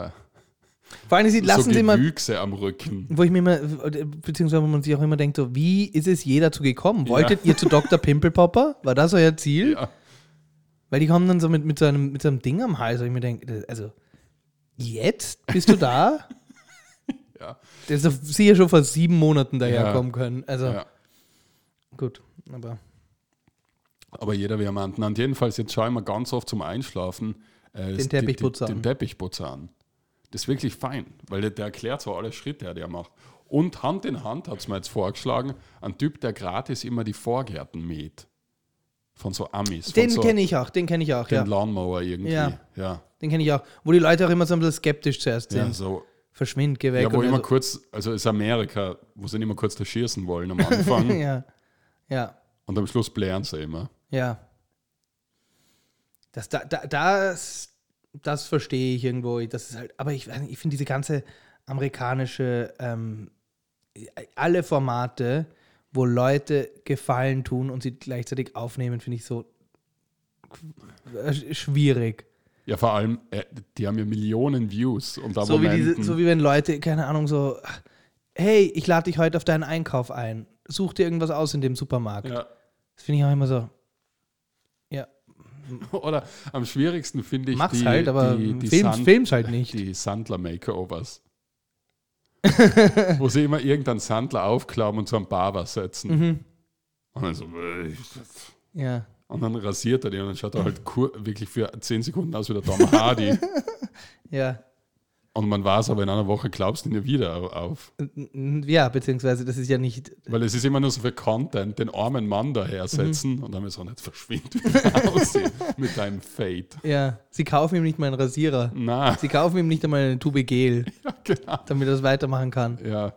Vor allem, sie lassen so immer, Gewüchse am Rücken. wo ich mir immer, beziehungsweise wo man sich auch immer denkt, so, wie ist es je dazu gekommen? Wolltet ihr zu Dr. Pimpelpopper? War das euer Ziel? Ja. Weil die kommen dann so mit, mit, so einem, mit so einem Ding am Hals, wo ich mir denke, also, jetzt bist du da? Ja. Der ist sicher schon vor sieben Monaten daherkommen Ja. können. Also, Ja. gut, aber. Aber jeder wie jemanden. Und jedenfalls, jetzt schaue ich mir ganz oft zum Einschlafen äh, das- Teppichputzer die, an. den Teppichputzer an. Das ist wirklich fein, weil der, der erklärt so alle Schritte, die er macht. Und Hand in Hand hat es mir jetzt vorgeschlagen, ein Typ, der gratis immer die Vorgärten mäht. Von so Amis. Den so, kenne ich auch, den kenne ich auch, Den ja. Lawnmower irgendwie. Ja. ja. Den kenne ich auch. Wo die Leute auch immer so ein bisschen skeptisch zuerst Ja, sind. so. Verschwind, geh weg. Ja, wo immer also- kurz, also ist Amerika, wo sie immer kurz da schießen wollen am Anfang ja, ja, und am Schluss blären sie immer. ja. Das, da, da, das, das verstehe ich irgendwo. Das ist halt, aber ich, ich finde diese ganze amerikanische, ähm, alle Formate, wo Leute Gefallen tun und sie gleichzeitig aufnehmen, finde ich so äh, schwierig. Ja, vor allem, äh, die haben ja Millionen Views und So wie, diese, so wie wenn Leute, keine Ahnung, so, hey, ich lade dich heute auf deinen Einkauf ein. Such dir irgendwas aus in dem Supermarkt. ja. Das finde ich auch immer so. Ja, Oder am schwierigsten finde ich mach's die, halt, aber die, die, Film, Sand- film's halt nicht. die Sandler-Makeovers. wo sie immer irgendeinen Sandler aufklappen und so ein Barber setzen. Mhm. Und dann so, äh, Ja. und dann rasiert er die und dann schaut er halt wirklich für 10 Sekunden aus wie der Tom Hardy. Ja. Und man weiß aber in einer Woche glaubst du ihn ja wieder au- auf. Ja, beziehungsweise das ist ja nicht. Weil es ist immer nur so für Content, den armen Mann daher setzen Mhm. und dann ist er nicht verschwindet aussehen mit deinem Fade. Ja. Sie kaufen ihm nicht mal einen Rasierer. Na, Sie kaufen ihm nicht einmal eine Tube Gel, ja, genau. damit er das weitermachen kann. Ja,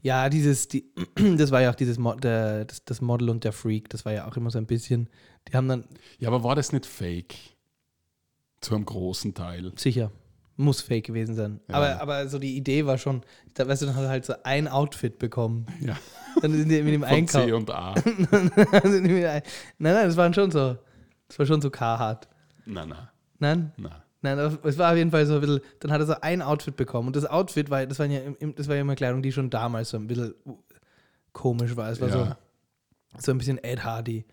Ja, dieses, die, das war ja auch dieses Mo der, das, das Model und der Freak, das war ja auch immer so ein bisschen. Die haben dann ja, aber war das nicht fake? Zu einem großen Teil. sicher. Muss fake gewesen sein. Ja. Aber, aber so die Idee war schon, da weißt du, dann hat er halt so ein Outfit bekommen. Ja. Dann sind die mit dem Einkauf. C und A. Nein, nein, das waren schon so. Das war schon so Carhartt. Nein, nein, Nein? nein. Nein, es war auf jeden Fall so ein bisschen, dann hat er so ein Outfit bekommen. Und das Outfit war, das war ja, das war ja immer Kleidung, die schon damals so ein bisschen komisch war. Es war Ja. so, so ein bisschen Ed Hardy.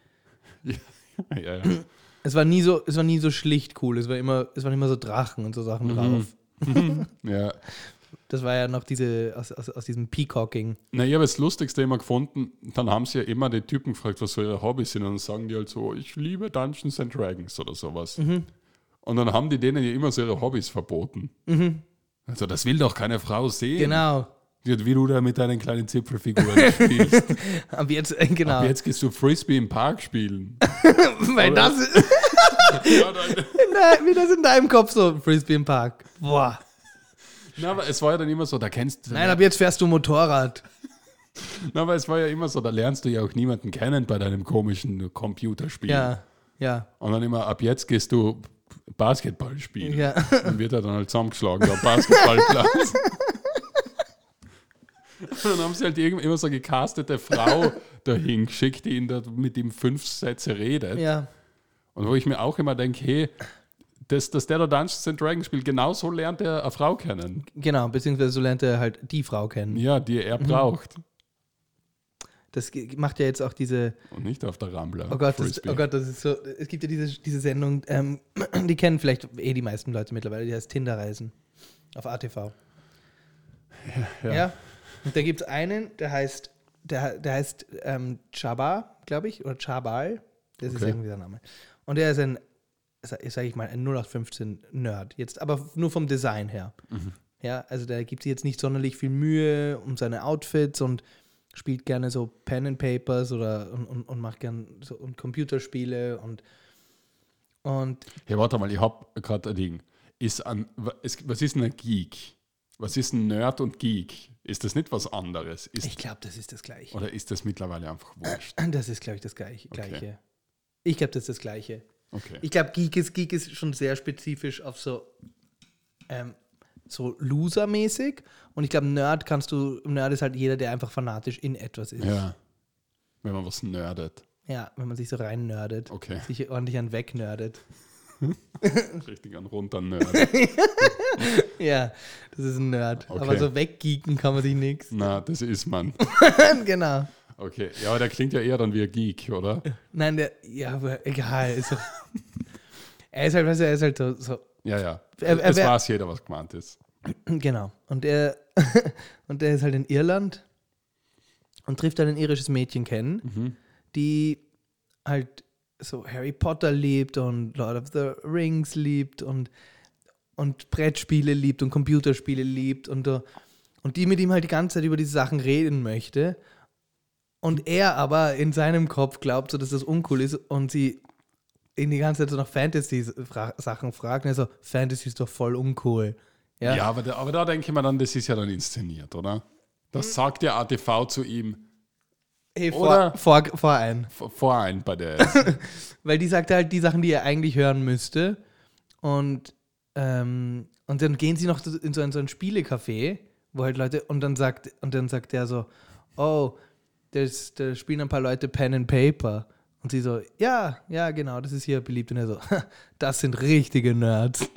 Ja, ja. Es war nie so, es war nie so schlicht cool. Es war immer, es waren immer so Drachen und so Sachen Mhm. drauf. ja. Das war ja noch diese, aus, aus, aus diesem Peacocking. Na, ich habe das Lustigste immer gefunden, dann haben sie ja immer die Typen gefragt, was so ihre Hobbys sind und dann sagen die halt so, ich liebe Dungeons and Dragons oder sowas. Mhm. Und dann haben die denen ja immer so ihre Hobbys verboten. Also das will doch keine Frau sehen. Genau. Wie wie du da mit deinen kleinen Zipfelfiguren spielst. Aber jetzt, äh, genau. Aber jetzt gehst du Frisbee im Park spielen. Weil das ja, dann, in dein- wie das in deinem Kopf so, Frisbee im Park. Boah. na, aber es war ja dann immer so, da kennst du. Nein, ab jetzt fährst du Motorrad. na, aber es war ja immer so, da lernst du ja auch niemanden kennen bei deinem komischen Computerspiel. Ja, ja, Und dann immer, ab jetzt gehst du Basketball spielen. ja. Dann wird er dann halt zusammengeschlagen, der Basketballplatz. Und dann haben sie halt immer so eine gecastete Frau dahin geschickt, die ihn da mit ihm fünf Sätze redet. Ja, Und wo ich mir auch immer denke, hey, das, dass der da Dungeons and Dragons spielt, genauso lernt er eine Frau kennen. Genau, beziehungsweise so lernt er halt die Frau kennen. Ja, die er braucht. Das macht ja jetzt auch diese, Und nicht auf der Rambler. oh Gott, das, oh Gott, das ist so, es gibt ja diese, diese Sendung, ähm, die kennen vielleicht eh die meisten Leute mittlerweile, die heißt Tinderreisen auf ATV. ja. Ja. Und da gibt es einen, der heißt, der, der heißt ähm, Chaba, glaube ich, oder Chabal. Das ist Okay. irgendwie der Name. Und der ist ein, sag sag ich mal, ein 0815-Nerd. Jetzt aber nur vom Design her. Ja, also der gibt sich jetzt nicht sonderlich viel Mühe um seine Outfits und spielt gerne so Pen and Papers oder und, und, und macht gerne so und Computerspiele und und Hey, warte mal, ich habe gerade ein Ding. Ist ist, was ist ein Geek? Was ist ein Nerd und Geek? Ist das nicht was anderes? Ist, ich glaube, das ist das Gleiche. oder ist das mittlerweile einfach wurscht? Das ist, glaube ich, das Gleiche. Gleiche. Ich glaube, das ist das Gleiche. Okay. Ich glaube, Geek ist, Geek ist schon sehr spezifisch auf so, ähm, so Loser-mäßig. Und ich glaube, Nerd kannst du, Nerd ist halt jeder, der einfach fanatisch in etwas ist. Ja. Wenn man was nerdet. Ja, wenn man sich so rein nerdet. Okay. Sich ordentlich an wegnördet. Richtig an runter Nerd. Ja, das ist ein Nerd. Okay. Aber so weggeeken kann man sich nichts. Na, das ist man. genau. Okay. Ja, aber der klingt ja eher dann wie ein Geek, oder? Nein, der, ja, aber egal. Ist er ist halt, weißt du, er ist halt so, so Ja, ja. Er- er Es weiß jeder, was gemeint ist. Genau. Und er, und der ist halt in Irland und trifft dann ein irisches Mädchen kennen, die halt so Harry Potter liebt und Lord of the Rings liebt und, und Brettspiele liebt und Computerspiele liebt und, und die mit ihm halt die ganze Zeit über diese Sachen reden möchte. Und er aber in seinem Kopf glaubt, so, dass das uncool ist und sie ihn die ganze Zeit so nach Fantasy-Sachen fragt. Und er so, Fantasy ist doch voll uncool. Ja, aber, da, aber da denke ich mir dann, das ist ja dann inszeniert, oder? Das sagt ja ATV zu ihm Hey, Oder- vor, vor, vor ein. v- vorein bei der. Weil die sagt halt die Sachen, die er eigentlich hören müsste. Und, ähm, und dann gehen sie noch in so ein, so ein Spielecafé, wo halt Leute, und dann sagt, und dann sagt er so, oh, das, da spielen ein paar Leute Pen and Paper. Und sie so, ja, ja, genau, das ist hier beliebt. Und er so, das sind richtige Nerds.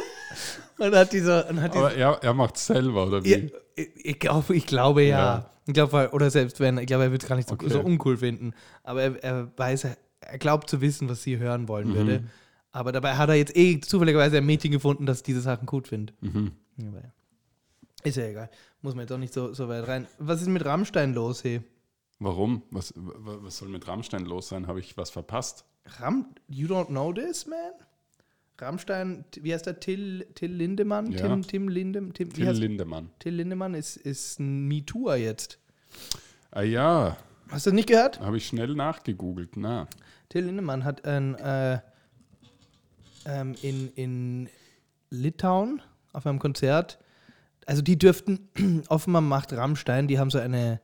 und hat die so, und hat die aber er, er macht selber, oder wie? Ja, ich, ich, glaub, ich glaube ja. Ja. Ich glaube, oder selbst wenn, ich glaube, er wird es gar nicht so, Okay. so uncool finden. Aber er, er weiß, er glaubt zu wissen, was sie hören wollen Mhm. würde. Aber dabei hat er jetzt eh zufälligerweise ein Mädchen gefunden, das diese Sachen gut findet. Mhm. Ja. Ist ja egal. Muss man jetzt auch nicht so, so weit rein. Was ist mit Rammstein los, hey? Warum? Was, was soll mit Rammstein los sein? Habe ich was verpasst? Ram, you don't know this, man? Rammstein, wie heißt der? Till, Till Lindemann? Ja. Tim, Tim Linde, Tim, Till Lindemann. Till Lindemann ist, ist ein MeTooer jetzt. Ah ja, Hast du das nicht gehört? habe ich schnell nachgegoogelt. Na, Till Lindemann hat ein, äh, ähm, in, in Litauen auf einem Konzert, also die dürften, offenbar macht Rammstein, die haben so eine,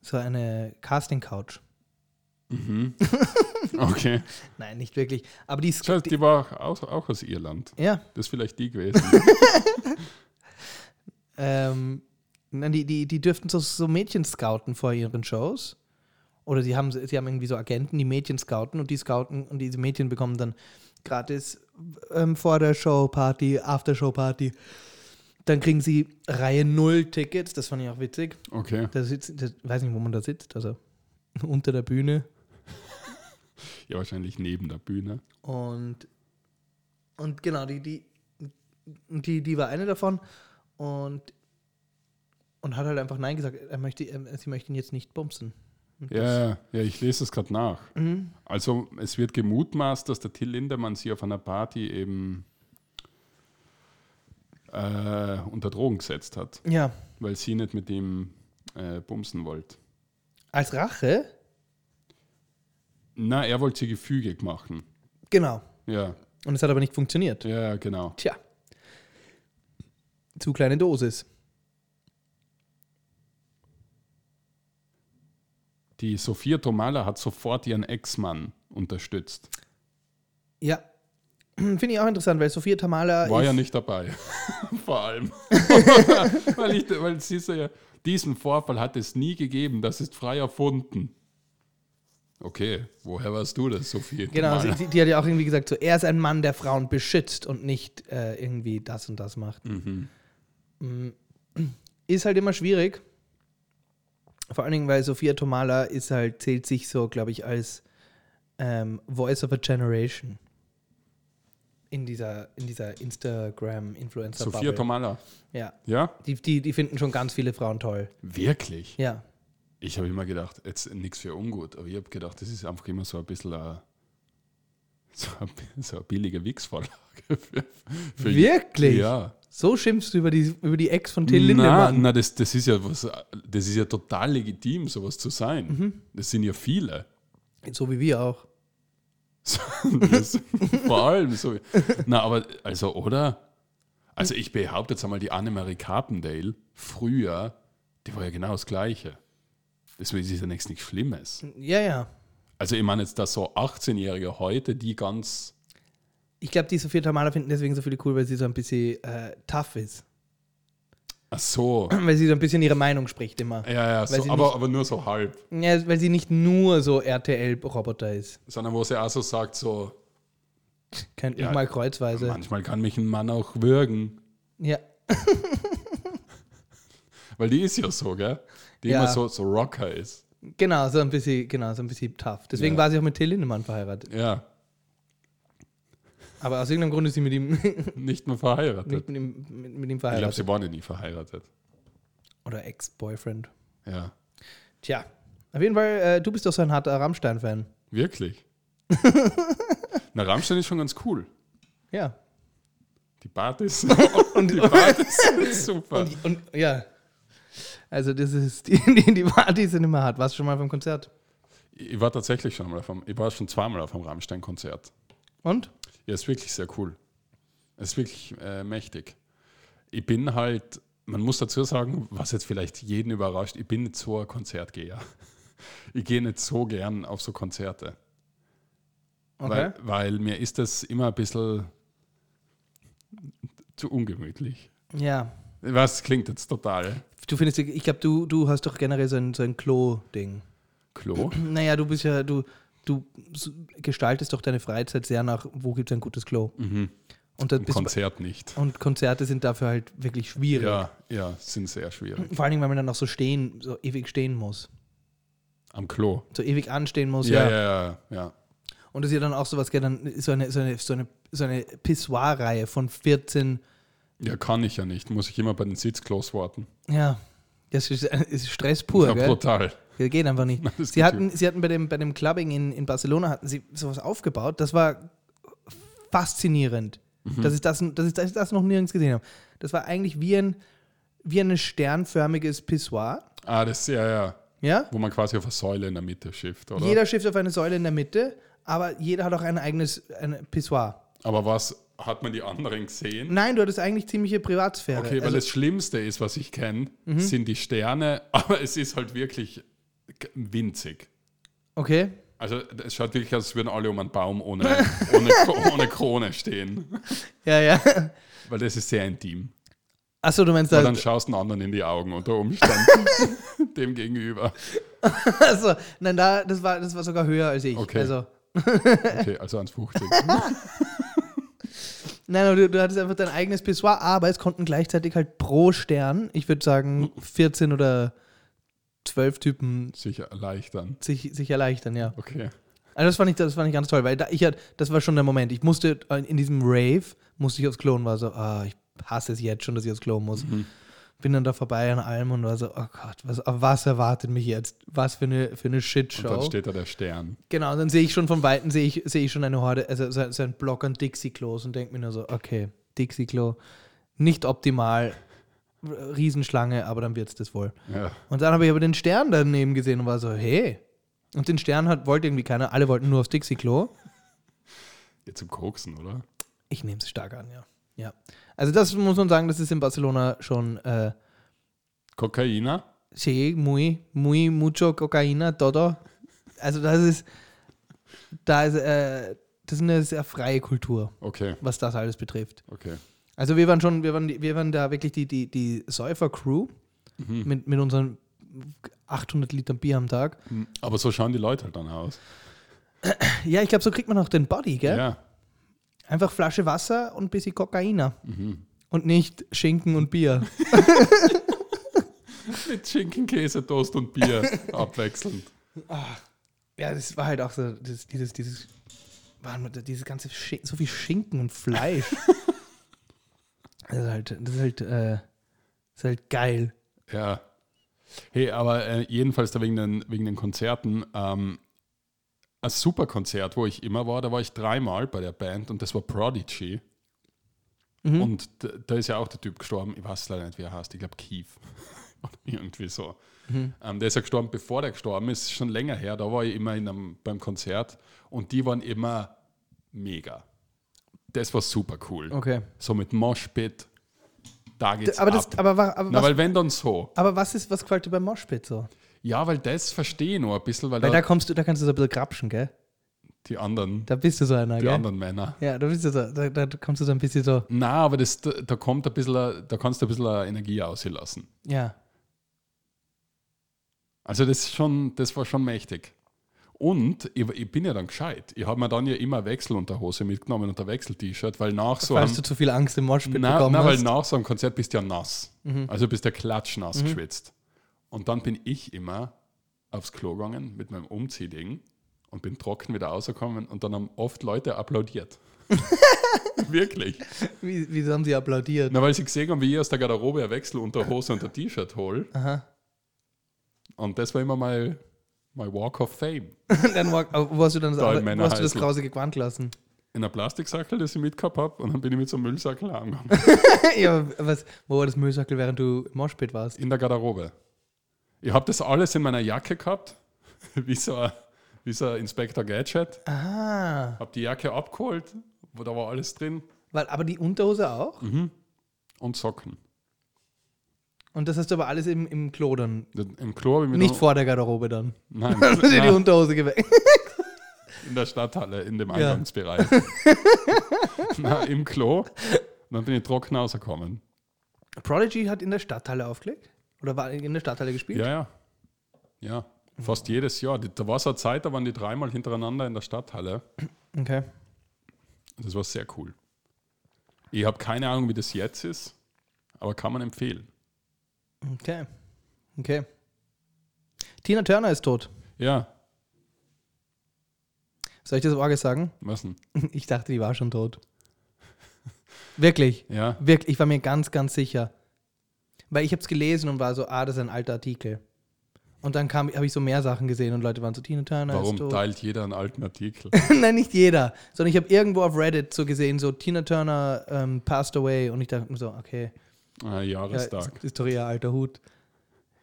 so eine Casting-Couch. okay. Nein, nicht wirklich. Aber die, ist- Schau, die war auch, auch aus Irland. ja, Das ist vielleicht die gewesen. ähm, nein, die, die, die dürften so, so Mädchen scouten vor ihren Shows. Oder sie haben, sie haben irgendwie so Agenten, die Mädchen scouten und die scouten und diese Mädchen bekommen dann gratis ähm, vor der Show-Party, After-Show-Party. Dann kriegen sie Reihe 0 Tickets, das fand ich auch witzig. Okay. Da sitzt, das, weiß nicht, wo man da sitzt, also unter der Bühne. Ja, wahrscheinlich neben der Bühne. Und, und genau, die, die, die, die war eine davon und, und hat halt einfach Nein gesagt. Er möchte, er, sie möchte ihn jetzt nicht bumsen. Das- Ja, ja, ich lese es gerade nach. Mhm. Also es wird gemutmaßt, dass der Till Lindemann sie auf einer Party eben äh, unter Drogen gesetzt hat, Ja, weil sie nicht mit ihm äh, bumsen wollte. als Rache, Na, er wollte sie gefügig machen. genau. Ja, Und es hat aber nicht funktioniert. ja, genau. Tja. Zu kleine Dosis. Die Sophia Tomala hat sofort ihren Ex-Mann unterstützt. Ja. Finde ich auch interessant, weil Sophia Tamala War ja nicht dabei. Vor allem. weil, ich, weil sie so ja, diesen Vorfall hat es nie gegeben. Das ist frei erfunden. Okay, woher weißt du das, Sophie? Genau, sie, die hat ja auch irgendwie gesagt, so, er ist ein Mann, der Frauen beschützt und nicht äh, irgendwie das und das macht. Mhm. Ist halt immer schwierig. Vor allen Dingen, weil Sophia Tomala ist halt, zählt sich so, glaube ich, als ähm, Voice of a Generation. In dieser, in dieser Instagram-Influencer. Sophia Tomala. Ja. Ja? Die, die, die finden schon ganz viele Frauen toll. Wirklich? Ja. Ich habe immer gedacht, jetzt nichts für ungut, aber ich habe gedacht, das ist einfach immer so ein bisschen ein, so eine, so eine billige Wix-Vorlage. Für, für Wirklich? Ja. So schimpfst du über die, über die Ex von Till Lindemann. na das, das ist ja was, das ist ja total legitim, sowas zu sein. Mhm. Das sind ja viele. So wie wir auch. Das, vor allem so. Na, aber, also, oder? Also, ich behaupte jetzt einmal, die Annemarie Carpendale früher, die war ja genau das Gleiche. Deswegen ist ja nichts, nichts Schlimmes. Ja, ja. Also, ich meine jetzt, dass so 18-Jährige heute, die ganz. Ich glaube, die Sophia Tomala finden deswegen so viele cool, weil sie so ein bisschen äh, tough ist. Ach so. Weil sie so ein bisschen ihre Meinung spricht immer. Ja, ja, so, aber, nicht- aber nur so halb. Ja, weil sie nicht nur so RTL-Roboter ist. Sondern wo sie auch so sagt, so, Kennt Ja, mich mal kreuzweise. manchmal kann mich ein Mann auch würgen. Ja. Weil die ist ja so, gell? Die Ja. immer so, so Rocker ist. Genau, so ein bisschen, genau, so ein bisschen tough. Deswegen Ja. war sie auch mit Till Lindemann verheiratet. Ja, Aber aus irgendeinem Grund ist sie mit ihm nicht mehr verheiratet. nicht mit ihm, mit, mit ihm ich glaube, verheiratet. sie waren ja nie verheiratet. Oder Ex-Boyfriend. Ja. Tja. Auf jeden Fall, äh, du bist doch so ein harter Rammstein-Fan. Wirklich? Na, Rammstein ist schon ganz cool. Ja. Die Partys. Und, die Partys sind super. und, und ja. Also das ist, die, die, die Partys sind immer hart. Warst du schon mal beim Konzert? ich war tatsächlich schon mal auf einem, ich war schon zweimal auf einem Rammstein-Konzert. Und? Ja, ist wirklich sehr cool. Es ist wirklich äh, mächtig. Ich bin halt, man muss dazu sagen, was jetzt vielleicht jeden überrascht, ich bin nicht so ein Konzertgeher. Ich gehe nicht so gern auf so Konzerte. Okay. Weil, weil mir ist das immer ein bisschen zu ungemütlich. ja. Was klingt jetzt total Du findest, ich glaube, du, du hast doch generell so ein, so ein Klo-Ding. Klo. Naja, du bist ja, du, du gestaltest doch deine Freizeit sehr nach, wo gibt es ein gutes Klo. Mhm. Und, das Konzert nicht. und Konzerte sind dafür halt wirklich schwierig. Ja, ja, sind sehr schwierig. Vor allen Dingen, weil man dann auch so stehen, so ewig stehen muss. Am Klo. So ewig anstehen muss, Ja, ja. ja, ja. ja. Und das ist ja dann auch sowas, gell, dann so eine, so eine, so eine, so eine Pissoir-Reihe von 14, Ja, kann ich ja nicht. Muss ich immer bei den Sitzklos warten. ja. Das ist, ist Stress pur, ja, gell? brutal. Das geht einfach nicht. das Sie hatten, sie hatten bei dem, bei dem Clubbing in, in Barcelona hatten sie sowas aufgebaut. Das war faszinierend, Mhm. dass, ich das, dass, ich, dass ich das noch nirgends gesehen habe. Das war eigentlich wie ein, wie ein sternförmiges Pissoir. Ah, das ja, ja. Ja? Wo man quasi auf eine Säule in der Mitte schifft, oder? Jeder schifft auf eine Säule in der Mitte, aber jeder hat auch ein eigenes ein Pissoir. Aber was hat man die anderen gesehen? Nein, du hattest eigentlich ziemliche Privatsphäre. Okay, weil also, das Schlimmste ist, was ich kenne, sind die Sterne, aber es ist halt wirklich winzig. okay. Also es schaut wirklich aus, als würden alle um einen Baum ohne, ohne, ohne Krone stehen. Ja, ja. Weil das ist sehr intim. Achso, du meinst da. dann schaust du den anderen in die Augen unter Umständen dem gegenüber. Achso, nein, da, das, war, das war sogar höher als ich. Okay. Also, Okay, also 1,50. Nein, aber du, du hattest einfach dein eigenes Pissoir, aber es konnten gleichzeitig halt pro Stern, ich würde sagen 14 oder 12 Typen Sicher erleichtern. sich, sich erleichtern, ja. Okay. Also das fand ich, das fand ich ganz toll, weil da, ich hat, das war schon der Moment. Ich musste äh, in diesem Rave, musste ich aufs Klo und war so, ah, ich hasse es jetzt schon, dass ich aufs Klo muss. Mhm. Bin dann da vorbei an allem und war so, oh Gott, was, was erwartet mich jetzt? Was für eine, für eine Und dann Shitshow. steht da der Stern. Genau, und dann sehe ich schon von Weitem, sehe ich, sehe ich schon eine Horde, also so, so ein Block an Dixie-Klos und denke mir nur so, okay, Dixie-Klo, nicht optimal, Riesenschlange, aber dann wird es das wohl. Ja. Und dann habe ich aber den Stern daneben gesehen und war so, hey. Und den Stern hat, wollte irgendwie keiner, alle wollten nur aufs Dixie-Klo. Jetzt zum Koksen, oder? Ich nehme es stark an, ja. Ja. Also das muss man sagen, das ist in Barcelona schon äh, Kokaina? sí, muy, muy, mucho Cocaína, todo. Also das ist, da ist, äh, das ist eine sehr freie Kultur, Okay, was das alles betrifft. okay. Also wir waren schon, wir waren, die- wir waren da wirklich die, die, die Säufer-Crew Mhm. mit, mit unseren 800 Liter Bier am Tag. Aber so schauen die Leute halt dann aus. Ja, ich glaube, so kriegt man auch den Body, gell? Ja. Einfach Flasche Wasser und ein bisschen Kokainer. Mhm. Und nicht Schinken und Bier. Mit Schinken, Käse, Toast und Bier abwechselnd. Ja, das war halt auch so, das, dieses, dieses, dieses ganze, Sch so viel Schinken und Fleisch. das ist halt, das ist halt, äh, das ist halt geil. Ja. Hey, aber äh, jedenfalls da wegen den, wegen den Konzerten, ähm, ein super Konzert, wo ich immer war, da war ich dreimal bei der Band und das war Prodigy. Und d- da ist ja auch der Typ gestorben, ich weiß leider nicht, wie er heißt, ich glaube Keith. Irgendwie so. Ähm, der ist ja gestorben, bevor der gestorben ist, schon länger her, da war ich immer in einem, beim Konzert und die waren immer mega. Das war super cool. Okay. So mit Moshpit, da geht's Aber, das, ab. aber, wa- aber, Na, was, weil wenn dann so. aber was ist, was gefällt dir beim Moshpit so? Ja, weil das verstehe ich noch ein bisschen, weil, Weil da, da kommst du, da kannst du so ein bisschen krapschen, gell? die anderen, Da bist du so einer, die gell? anderen Männer. Ja, da bist du so, da, da kommst du so ein bisschen so, Na, aber das, da, kommt ein bisschen, da kannst du ein bisschen Energie auslassen. ja. Also das ist schon, das war schon mächtig. Und ich, ich bin ja dann gescheit. Ich habe mir dann ja immer Wechselunterhose mitgenommen und ein Wechsel-T-Shirt, weil nach so Falls einem, du zu viel Angst im Moshpit na, bekommen na, weil hast. Mhm. nach so einem Konzert bist du ja nass. Also bist du ja klatschnass geschwitzt. Und dann bin ich immer aufs Klo gegangen mit meinem Umziehding und bin trocken wieder rausgekommen und dann haben oft Leute applaudiert. Wirklich. Wie, wie haben sie applaudiert? Na, weil sie gesehen haben, wie ich aus der Garderobe eine Wechselunterhose und ein T-Shirt hole. Aha. Und das war immer mein, mein Walk of Fame. dann war, wo hast du dann Da das, wo hast du das grausige Gewand gelassen? In einer Plastiksackel, das ich mitgehabt habe, und dann bin ich mit so einem Müllsackel heimgegangen. ja, was, wo war das Müllsackel, während du im Moshpit warst? In der Garderobe. Ich habe das alles in meiner Jacke gehabt, wie so ein, wie so ein Inspector Gadget. Ah. Habe die Jacke abgeholt, wo da war alles drin. Weil, aber die Unterhose auch? Und Socken. Und das hast du aber alles im, im Klo dann. Im Klo habe ich mir Nicht vor der Garderobe dann. Nein, Hast du dir die Unterhose geweckt? in der Stadthalle, in dem Ja. Eingangsbereich. Na, Im Klo. Und dann bin ich trocken rausgekommen. Prodigy hat in der Stadthalle aufgelegt? Oder war in der Stadthalle gespielt? Ja, ja. Ja, fast jedes Jahr. Da war so eine Zeit, da waren die dreimal hintereinander in der Stadthalle. Okay. Das war sehr cool. Ich habe keine Ahnung, wie das jetzt ist, aber kann man empfehlen. Okay. Okay. Tina Turner ist tot. Ja, Soll ich das Orgel sagen? was denn? Ich dachte, die war schon tot. Wirklich. Ja, Wirklich. Ich war mir ganz, ganz sicher. Weil ich habe es gelesen und war so, ah, das ist ein alter Artikel. Und dann kam, habe ich so mehr Sachen gesehen und Leute waren so, Tina Turner warum ist tot. teilt jeder einen alten Artikel? Nein, nicht jeder. Sondern ich habe irgendwo auf Reddit so gesehen, so Tina Turner ähm, passed away. Und ich dachte mir so, okay, Ah, ja, Jahrestag. ist, ist doch eher alter Hut.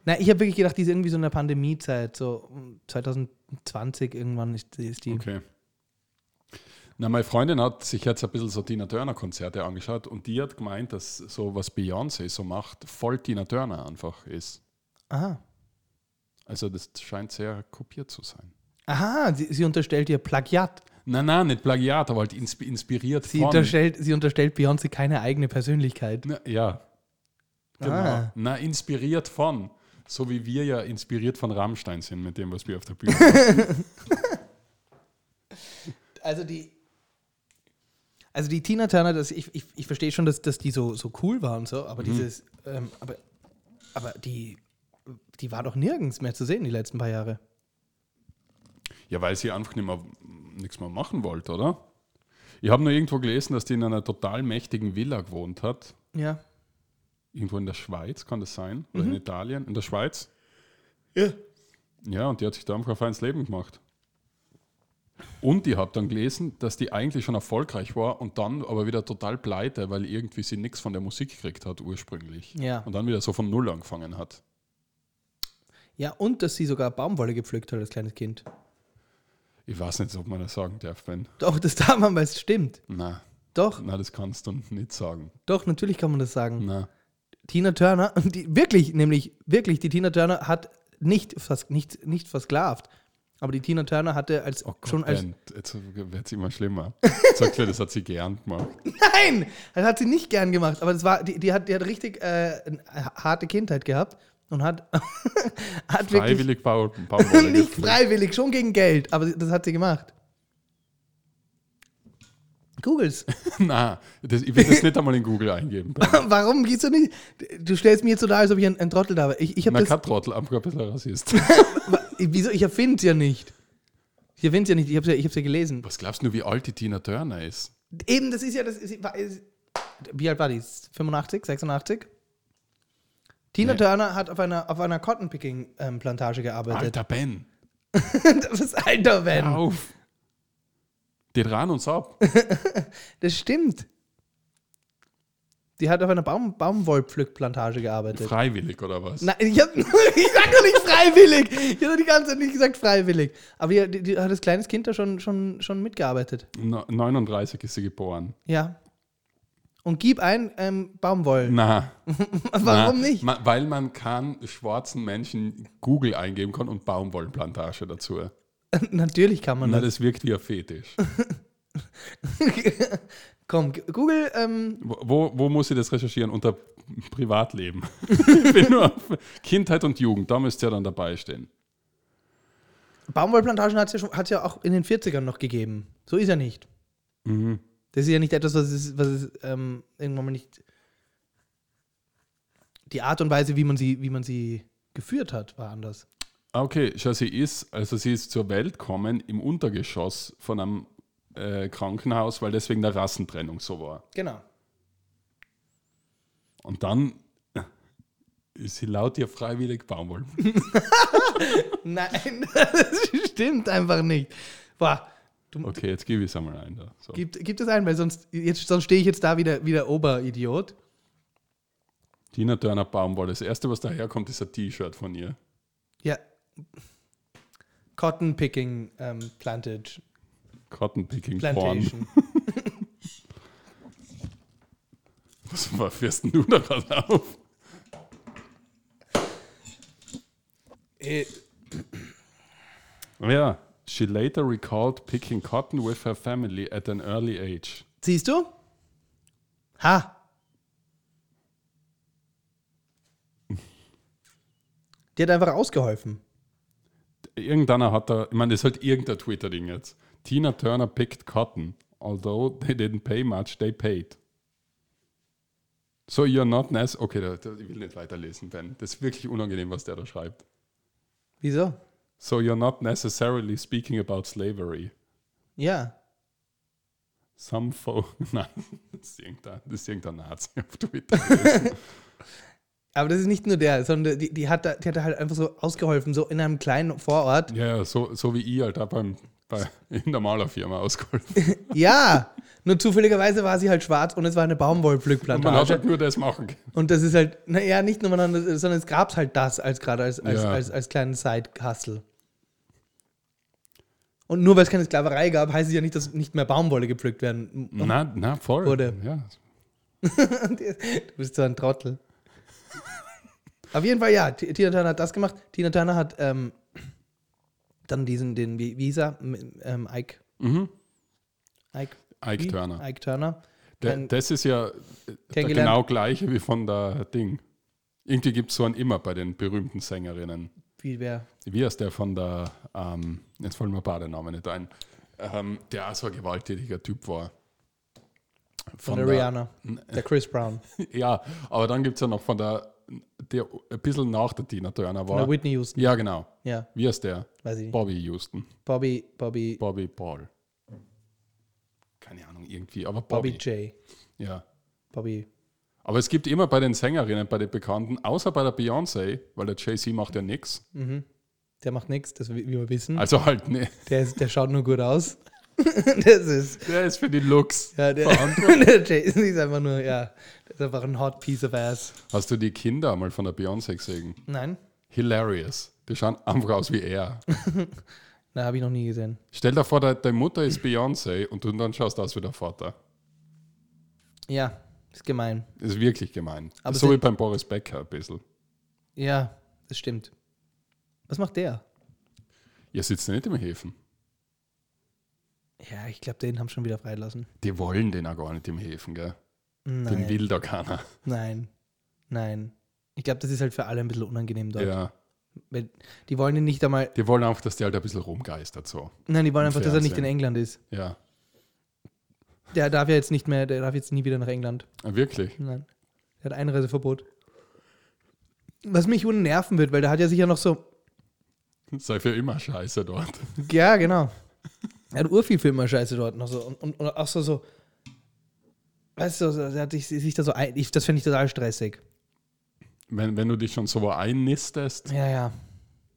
Nein, ich habe wirklich gedacht, die ist irgendwie so in der Pandemiezeit, so 2020 irgendwann ist, ist die. Okay. Na, meine Freundin hat sich jetzt ein bisschen so Tina Turner-Konzerte angeschaut und die hat gemeint, dass so was Beyoncé so macht, voll Tina Turner einfach ist. Aha. Also das scheint sehr kopiert zu sein. Aha, sie, sie unterstellt ihr Plagiat. Nein, nein, nicht Plagiat, aber halt insp inspiriert Sie von. unterstellt, sie unterstellt Beyoncé keine eigene Persönlichkeit. Na, ja, genau. Ah. Na, inspiriert von. So wie wir ja inspiriert von Rammstein sind mit dem, was wir auf der Bühne machen. Also die. Also die Tina Turner, das, ich, ich, ich verstehe schon, dass, dass die so, so cool war und so, aber dieses, ähm, aber, aber die, die war doch nirgends mehr zu sehen die letzten paar Jahre. Ja, weil sie einfach nicht mehr, nichts mehr machen wollte, oder? Ich habe nur irgendwo gelesen, dass die in einer total mächtigen Villa gewohnt hat. Ja. Irgendwo in der Schweiz, kann das sein? Oder in Italien? In der Schweiz? Ja. Ja, und die hat sich da einfach ein feines Leben gemacht. Und ich habe dann gelesen, dass die eigentlich schon erfolgreich war und dann aber wieder total pleite, weil irgendwie sie nichts von der Musik gekriegt hat ursprünglich. Ja. Und dann wieder so von Null angefangen hat. Ja, und dass sie sogar Baumwolle gepflückt hat als kleines Kind. Ich weiß nicht, ob man das sagen darf, wenn. Doch, das darf man, weil es stimmt. Na, Doch, na, das kannst du nicht sagen. doch, natürlich kann man das sagen. Na, Tina Turner, die, wirklich, nämlich, wirklich, die Tina Turner hat nicht, vers, nicht, nicht versklavt. Aber die Tina Turner hatte als oh Gott, schon als. Bernd, jetzt wird es immer schlimmer. Sagt mir, das hat sie gern gemacht. Nein! Das hat sie nicht gern gemacht. Aber das war, die, die, hat, die hat richtig äh, eine harte Kindheit gehabt. und hat, hat wirklich Freiwillig Baum, Baumwolle nicht gepflückt. freiwillig, schon gegen Geld, aber das hat sie gemacht. Googles. Nein, das, ich will das nicht einmal in Google eingeben. Warum gehst du nicht? Du stellst mir jetzt so dar, als ob ich ein, ein Trottel da war. Ich, ich habe Na, das. kein Trottel, einfach ein bisschen Rassist. Wieso? Ich erfinde es ja nicht. Ich erfinde es ja nicht. Ich habe es ja, ich hab's ja gelesen. Was glaubst du wie alt die Tina Turner ist? Eben, das ist ja das. Ist, war- ist, wie alt war die? 85, 86? Tina Nee. Turner hat auf einer, auf einer Cotton-Picking-Plantage gearbeitet. Alter Ben, Das ist alter Van. hör auf. Die dran uns ab. Das stimmt. Die hat auf einer Baum, Baumwollpflückplantage gearbeitet. Freiwillig oder was? Nein, ich, hab, ich sag doch nicht freiwillig. Ich habe die ganze Zeit nicht gesagt freiwillig. Aber die, die, die hat als kleines Kind da schon, schon, schon mitgearbeitet. No- 39 ist sie geboren. Ja. Und gib ein ähm, Baumwoll. Na, Warum na, nicht? ma- weil man kann schwarzen Menschen Google eingeben kann und Baumwollenplantage dazu. Natürlich kann man Na, das. das wirkt wie ein Fetisch. Komm, Google, ähm, Wo, wo, muss ich das recherchieren? Unter Privatleben. ich bin nur auf Kindheit und Jugend, da müsst ihr dann dabei stehen. Baumwollplantagen hat es ja, hat's ja auch in den 40ern noch gegeben. So ist ja nicht. Mhm. Das ist ja nicht etwas, was es, was es ähm, irgendwann mal nicht. Die Art und Weise, wie man sie, wie man sie geführt hat, war anders. Ah, Okay, schau, sie ist, also sie ist zur Welt gekommen im Untergeschoss von einem äh, Krankenhaus, weil deswegen der Rassentrennung so war. Genau. Und dann ist sie laut ihr freiwillig Baumwoll. Nein, das stimmt einfach nicht. Boah, du, Okay, jetzt gebe ich es einmal ein. Da. So. gib, gib das ein, weil sonst, jetzt, sonst stehe ich jetzt da wie der, wie der Oberidiot. Tina Turner Baumwolle. Das erste, was daherkommt, ist ein T-Shirt von ihr. Ja. Cotton Picking ähm, Plantage. Cotton Picking Porn. Plantation. Was war fährst denn du da gerade auf? Äh, Ja. She later recalled picking cotton with her family at an early age. siehst du? Ha! Die hat einfach ausgeholfen. Irgendeiner hat da, ich meine, das ist halt irgendein Twitter-Ding jetzt. Tina Turner picked cotton. Although they didn't pay much, they paid. So you're not nice. Okay, da, da, ich will nicht weiterlesen, Ben. Das ist wirklich unangenehm, was der da schreibt. Wieso? So you're not necessarily speaking about slavery. Ja. Some fo Nein, das ist irgendein, das ist irgendein Nazi auf Twitter. Aber das ist nicht nur der, sondern die, die, hat, da, die hat da halt einfach so ausgeholfen, so in einem kleinen Vorort. ja, so, so wie ich halt auch beim, bei, in der Malerfirma ausgeholfen. Ja, nur zufälligerweise war sie halt schwarz und es war eine Und man hat Baumwollpflückplantage. halt nur das machen können. Und das ist halt, naja, nicht nur, man, sondern es gab halt das als gerade als, als, Ja. als, als kleinen Side-Hustle. Und nur weil es keine Sklaverei gab, heißt es ja nicht, dass nicht mehr Baumwolle gepflückt werden. Na, na, voll. Wurde. Ja. Du bist so ein Trottel. Auf jeden Fall, ja, Tina Turner hat das gemacht. Tina Turner hat ähm, dann diesen, den, wie, hieß er? Ähm, Ike. Mhm. Ike, Ike? Turner. Ike Turner. Der, das ist ja der kennengelernt. genau gleiche wie von der Ding. Irgendwie gibt es so einen immer bei den berühmten Sängerinnen. Wie wer? Wie heißt der von der, ähm, jetzt fallen mir beide Namen nicht ein, ähm, der auch so ein gewalttätiger Typ war. Von, der, Rihanna. Der Chris Brown. Ja, aber dann gibt es ja noch von der, der ein bisschen nach der Tina Turner war. der Whitney Houston. Ja, genau. Ja, Wie heißt der? weiß ich nicht. Bobby Houston. Bobby, Bobby, Bobby Paul. Keine Ahnung, irgendwie, aber Bobby Bobby. J. Ja. Bobby. Aber es gibt immer bei den Sängerinnen, bei den Bekannten, außer bei der Beyoncé, weil der Jay-Z macht ja nichts. Mhm. Der macht nichts, das wie wir wissen. Also halt, ne, Der, ist, der schaut nur gut aus. das ist. der ist für die Looks. Ja, der, der Jason ist einfach nur, ja, ist einfach ein hot piece of ass. Hast du die Kinder mal von der Beyoncé gesehen? Nein, Hilarious. Die schauen einfach aus wie er. na, habe ich noch nie gesehen. Stell dir vor, de- deine Mutter ist Beyoncé und du dann schaust aus wie der Vater. Ja, ist gemein. Ist wirklich gemein. Aber so wie beim Boris Becker ein bisschen. Ja, das stimmt. Was macht der? Ihr sitzt nicht im Häfen. Ja, ich glaube, den haben schon wieder freilassen. Die wollen den auch gar nicht im Häfen, gell? Den Nein, will da keiner. nein, nein. Ich glaube, das ist halt für alle ein bisschen unangenehm dort. Ja. Weil die wollen ihn nicht einmal. Die wollen einfach, dass der halt ein bisschen rumgeistert so. Nein, die wollen einfach, dass er nicht in Fernsehen. England ist. Ja. Der darf ja jetzt nicht mehr, der darf jetzt nie wieder nach England. Ah, Wirklich? Nein. Der hat Einreiseverbot. Was mich unnerven wird, weil der hat ja sicher noch so. Sei für immer scheiße dort. Ja, genau. Er hat urviel Filme Scheiße dort noch so. Und, und, und auch so, so. Weißt du, hat sich, sich da so ein, ich, das finde ich total stressig. Wenn, wenn du dich schon so wo einnistest Ja, ja.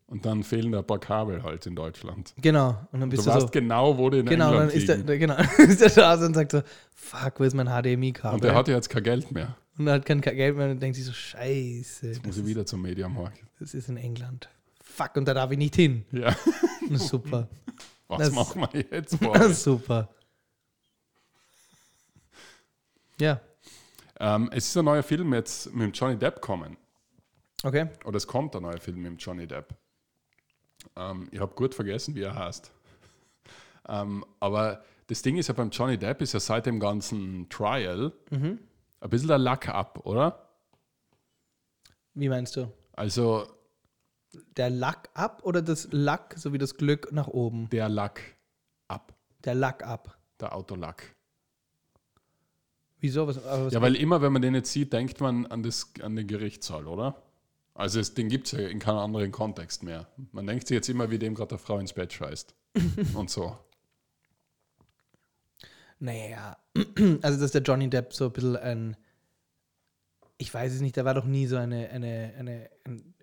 und dann fehlen da ein paar Kabel halt in Deutschland. Genau. Und dann Du bist du, weißt so. genau, wo die in Genau, dann England ist der, der, genau, ist der da und sagt so, fuck, wo ist mein HDMI-Kabel? und der hat ja jetzt kein Geld mehr. Und er hat kein Geld mehr und denkt sich so, scheiße, Muss das ich wieder zum Mediamarkt. das ist in England. Fuck, und da darf ich nicht hin. Ja. Super. Was Das- machen wir jetzt? Boah? Super. Ja, ähm, es ist ein neuer Film jetzt mit Johnny Depp kommen. okay. Oder es kommt ein neuer Film mit Johnny Depp. Ähm, ich habe gut vergessen, wie er heißt. Ähm, aber das Ding ist ja beim Johnny Depp ist ja seit dem ganzen Trial Mhm. ein bisschen der Lack ab, oder? Wie meinst du? Also Der Lack ab oder das Lack sowie das Glück nach oben? der Lack ab, Der Lack ab. der Autolack. Wieso? Was, was Ja, weil immer, wenn man den jetzt sieht, denkt man an, das, an den Gerichtssaal, oder? Also es, den gibt es ja in keinem anderen Kontext mehr. Man denkt sich jetzt immer, wie dem gerade der Frau ins Bett scheißt. Und so. Naja, also dass der Johnny Depp so ein bisschen ein, ich weiß es nicht, der war doch nie so eine, eine, eine, ein,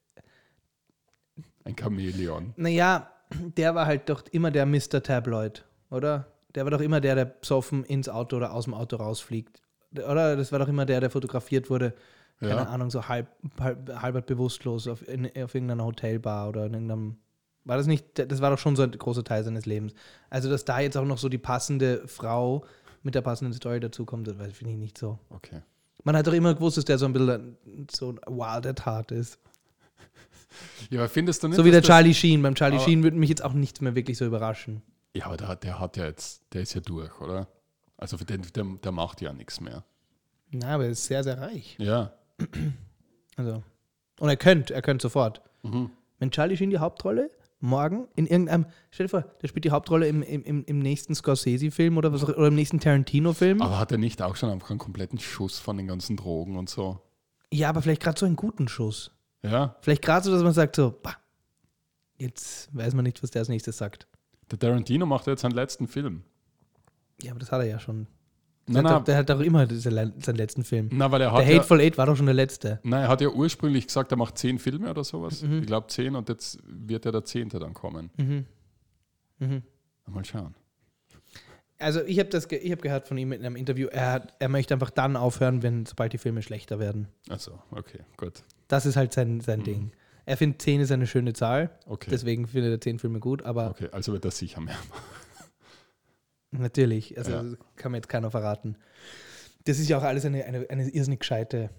Ein Chamäleon. naja, der war halt doch immer der Mr. Tabloid, oder? Der war doch immer der, der besoffen ins Auto oder aus dem Auto rausfliegt. Oder? Das war doch immer der, der fotografiert wurde, keine Ja. Ahnung, so halb, halb, halb bewusstlos auf, in, auf irgendeiner Hotelbar oder in irgendeinem. War das nicht, das war doch schon so ein großer Teil seines Lebens. Also, dass da jetzt auch noch so die passende Frau mit der passenden Story dazukommt, das finde ich nicht so. Okay. Man hat doch immer gewusst, dass der so ein bisschen so ein wild at heart ist. Ja, aber findest du nicht, So wie der Charlie Sheen. Beim Charlie Sheen würde mich jetzt auch nichts mehr wirklich so überraschen. Ja, aber der, der hat ja jetzt, der ist ja durch, oder? Also den, der, der macht ja nichts mehr. Na, aber er ist sehr, sehr reich. Ja. Also. Und er könnte, er könnte sofort. Mhm. Wenn Charlie Sheen die Hauptrolle morgen in irgendeinem, stell dir vor, der spielt die Hauptrolle im, im, im, nächsten Scorsese-Film oder, was oder im nächsten Tarantino-Film. Aber hat er nicht auch schon einfach einen kompletten Schuss von den ganzen Drogen und so? Ja, aber vielleicht gerade so einen guten Schuss. Ja. Vielleicht gerade so, dass man sagt so, bah, jetzt weiß man nicht, was der als nächstes sagt. Der Tarantino macht jetzt seinen letzten Film. Ja, aber das hat er ja schon. Der, Nein, hat, doch, der hat doch immer seinen letzten Film. nein, weil er hat Der ja, Hateful Eight war doch schon der letzte. nein, er hat ja ursprünglich gesagt, er macht zehn Filme oder sowas. Mhm. Ich glaube zehn und jetzt wird ja der zehnte dann kommen. Mhm. Mhm. Mal schauen. Also ich habe ge ich habe gehört von ihm in einem Interview, er, hat, er möchte einfach dann aufhören, wenn sobald die Filme schlechter werden. Also, okay, gut. Das ist halt sein, sein Ding. Er findet 10 ist eine schöne Zahl, Okay. deswegen findet er 10 Filme gut, aber okay, also wird er sicher mehr machen. Natürlich, also Ja. kann mir jetzt keiner verraten. Das ist ja auch alles eine, eine, eine irrsinnig gescheite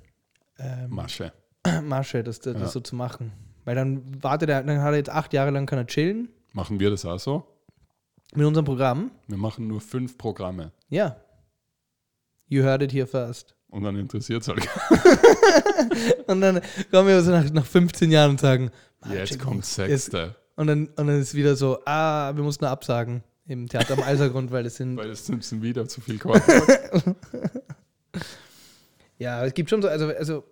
ähm, Masche. Masche, das, das, Ja. so zu machen. Weil dann wartet er, dann hat er jetzt acht Jahre lang kann er chillen Machen wir das auch so? mit unserem Programm. Wir machen nur fünf Programme. Ja. You heard it here first. Und dann interessiert es halt. Und dann kommen wir so nach, nach 15 Jahren und sagen, Jetzt kommt sechste. Und dann, und dann ist wieder so, ah, wir mussten absagen im Theater am Alsergrund, weil es sind. Weil es sind sind wieder zu viel Korn. Ja, es gibt schon so, also, also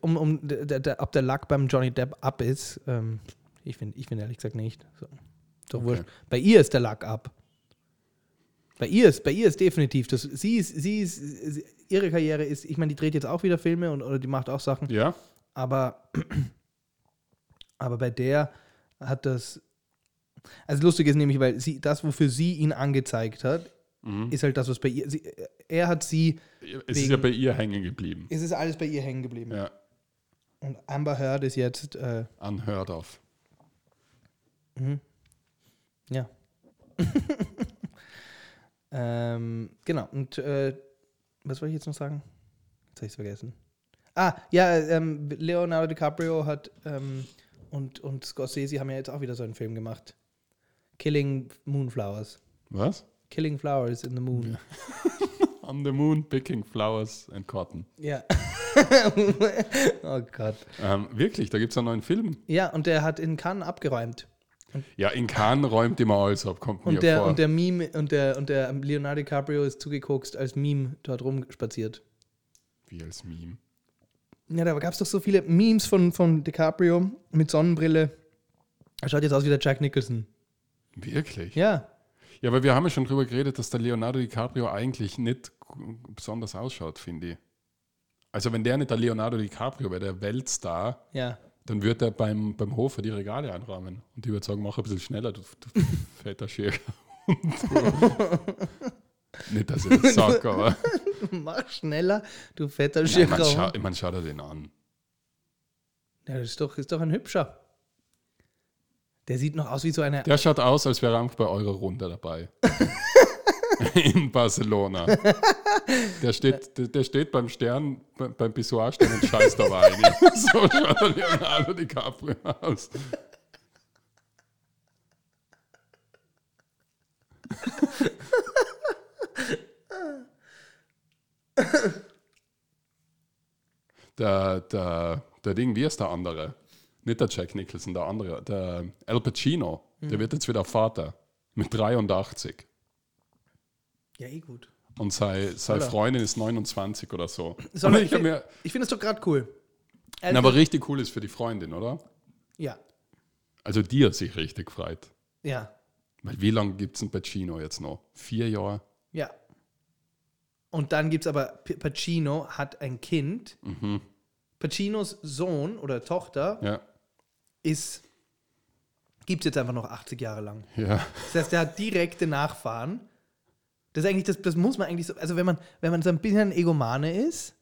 um, um der, der, ob der Lack beim Johnny Depp ab ist, ähm, ich finde ich find ehrlich gesagt nicht. So. Doch Okay. wurscht. Bei ihr ist der Lack ab. Bei ihr ist, bei ihr ist definitiv, das, sie ist, sie ist, sie, ihre Karriere ist, ich meine, die dreht jetzt auch wieder Filme und oder die macht auch Sachen, ja? aber, aber bei der hat das, also lustig ist nämlich, weil sie, das, wofür sie ihn angezeigt hat, Mhm. ist halt das, was bei ihr, sie, er hat sie, Es ist ja bei ihr hängen geblieben. es ist alles bei ihr hängen geblieben. Ja, Und Amber Heard ist jetzt, äh, unheard of. ja. ähm, genau, und äh, was wollte ich jetzt noch sagen? Jetzt habe ich es vergessen. Ah, ja, ähm, Leonardo DiCaprio hat ähm, und, und Scorsese haben ja jetzt auch wieder so einen Film gemacht. Killing Moonflowers. Was? Killing Flowers in the Moon. On the moon, picking flowers and cotton. Ja. oh Gott. Ähm, wirklich, da gibt es einen neuen Film. Ja, und der hat in Cannes abgeräumt. Ja, in Cannes räumt immer alles ab, kommt mir Und der, vor. und der Meme und der, und der Leonardo DiCaprio ist zugekokst als Meme dort rumspaziert. Wie als Meme. Ja, da gab es doch so viele Memes von, von DiCaprio mit Sonnenbrille. Er schaut jetzt aus wie der Jack Nicholson. Wirklich? Ja. Ja, aber wir haben ja schon drüber geredet, dass der Leonardo DiCaprio eigentlich nicht besonders ausschaut, finde ich. Also wenn der nicht der Leonardo DiCaprio wäre, der Weltstar, Ja. dann würde er beim, beim Hofer die Regale einräumen. Und die würde sagen, mach ein bisschen schneller, du, du fetter Schirr. nicht, dass ich das sage, aber Mach schneller, du fetter ja, man, scha man schaut er den an. Ja, das ist doch, ist doch ein hübscher. Der sieht noch aus wie so eine. Der schaut aus, als wäre er einfach bei eurer Runde dabei. In Barcelona. Der steht, der, der steht beim Stern, be- beim Pissoir-Stern und scheißt aber eigentlich. So schaut der Leonardo DiCaprio aus. Der, der, der Ding, wie ist der andere? Nicht der Jack Nicholson, der andere. Der Al Pacino, der wird jetzt wieder Vater. Mit 83. Ja, eh gut. Und seine, Oder? Freundin ist 29 oder so. Soll ich Ich finde es doch gerade cool. na, aber richtig cool ist für die Freundin, oder? ja, Also die hat sich richtig gefreut. ja, Weil wie lange gibt es ein Pacino jetzt noch? Vier Jahre? ja. Und dann gibt es aber, Pacino hat ein Kind. Mhm. Pacinos Sohn oder Tochter Ja. Ist, gibt es jetzt einfach noch 80 Jahre lang. Ja. Das heißt, der hat direkte Nachfahren. Das ist eigentlich, das, das muss man eigentlich so, also wenn man, wenn man so ein bisschen ein Egomane ist,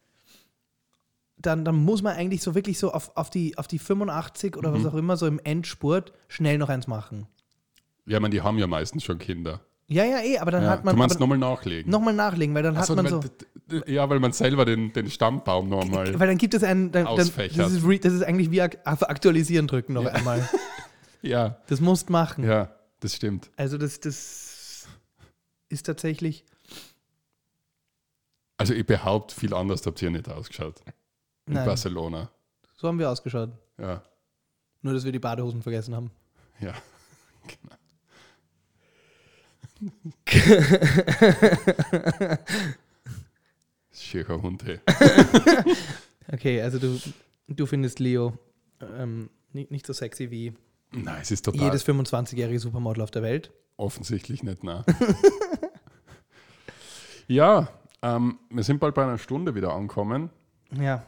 dann, dann muss man eigentlich so wirklich so auf, auf, die, auf die 85 oder Mhm. was auch immer, so im Endspurt, schnell noch eins machen. Ja, man, die haben ja meistens schon Kinder. Ja, ja, eh, aber dann Ja. hat man du meinst nochmal nachlegen. nochmal nachlegen, weil dann Ach hat so, man so. Ja, weil man selber den, den Stammbaum nochmal. Weil dann gibt es einen, dann, dann, das, ist, re- das ist eigentlich wie ak- auf Aktualisieren drücken noch Ja. einmal. Ja, Das musst machen. ja, das stimmt. Also das, das ist tatsächlich. Also ich behaupte, viel anders habt ihr nicht ausgeschaut. In Nein. Barcelona. So haben wir ausgeschaut. Ja, Nur, dass wir die Badehosen vergessen haben. ja. Genau. Schircher Hund, hey. Okay, also du, du findest Leo ähm, nicht, nicht so sexy wie Nein, es ist total jedes 25-jährige Supermodel auf der Welt. offensichtlich nicht, nein. ja, ähm, wir sind bald bei einer Stunde wieder angekommen. Ja,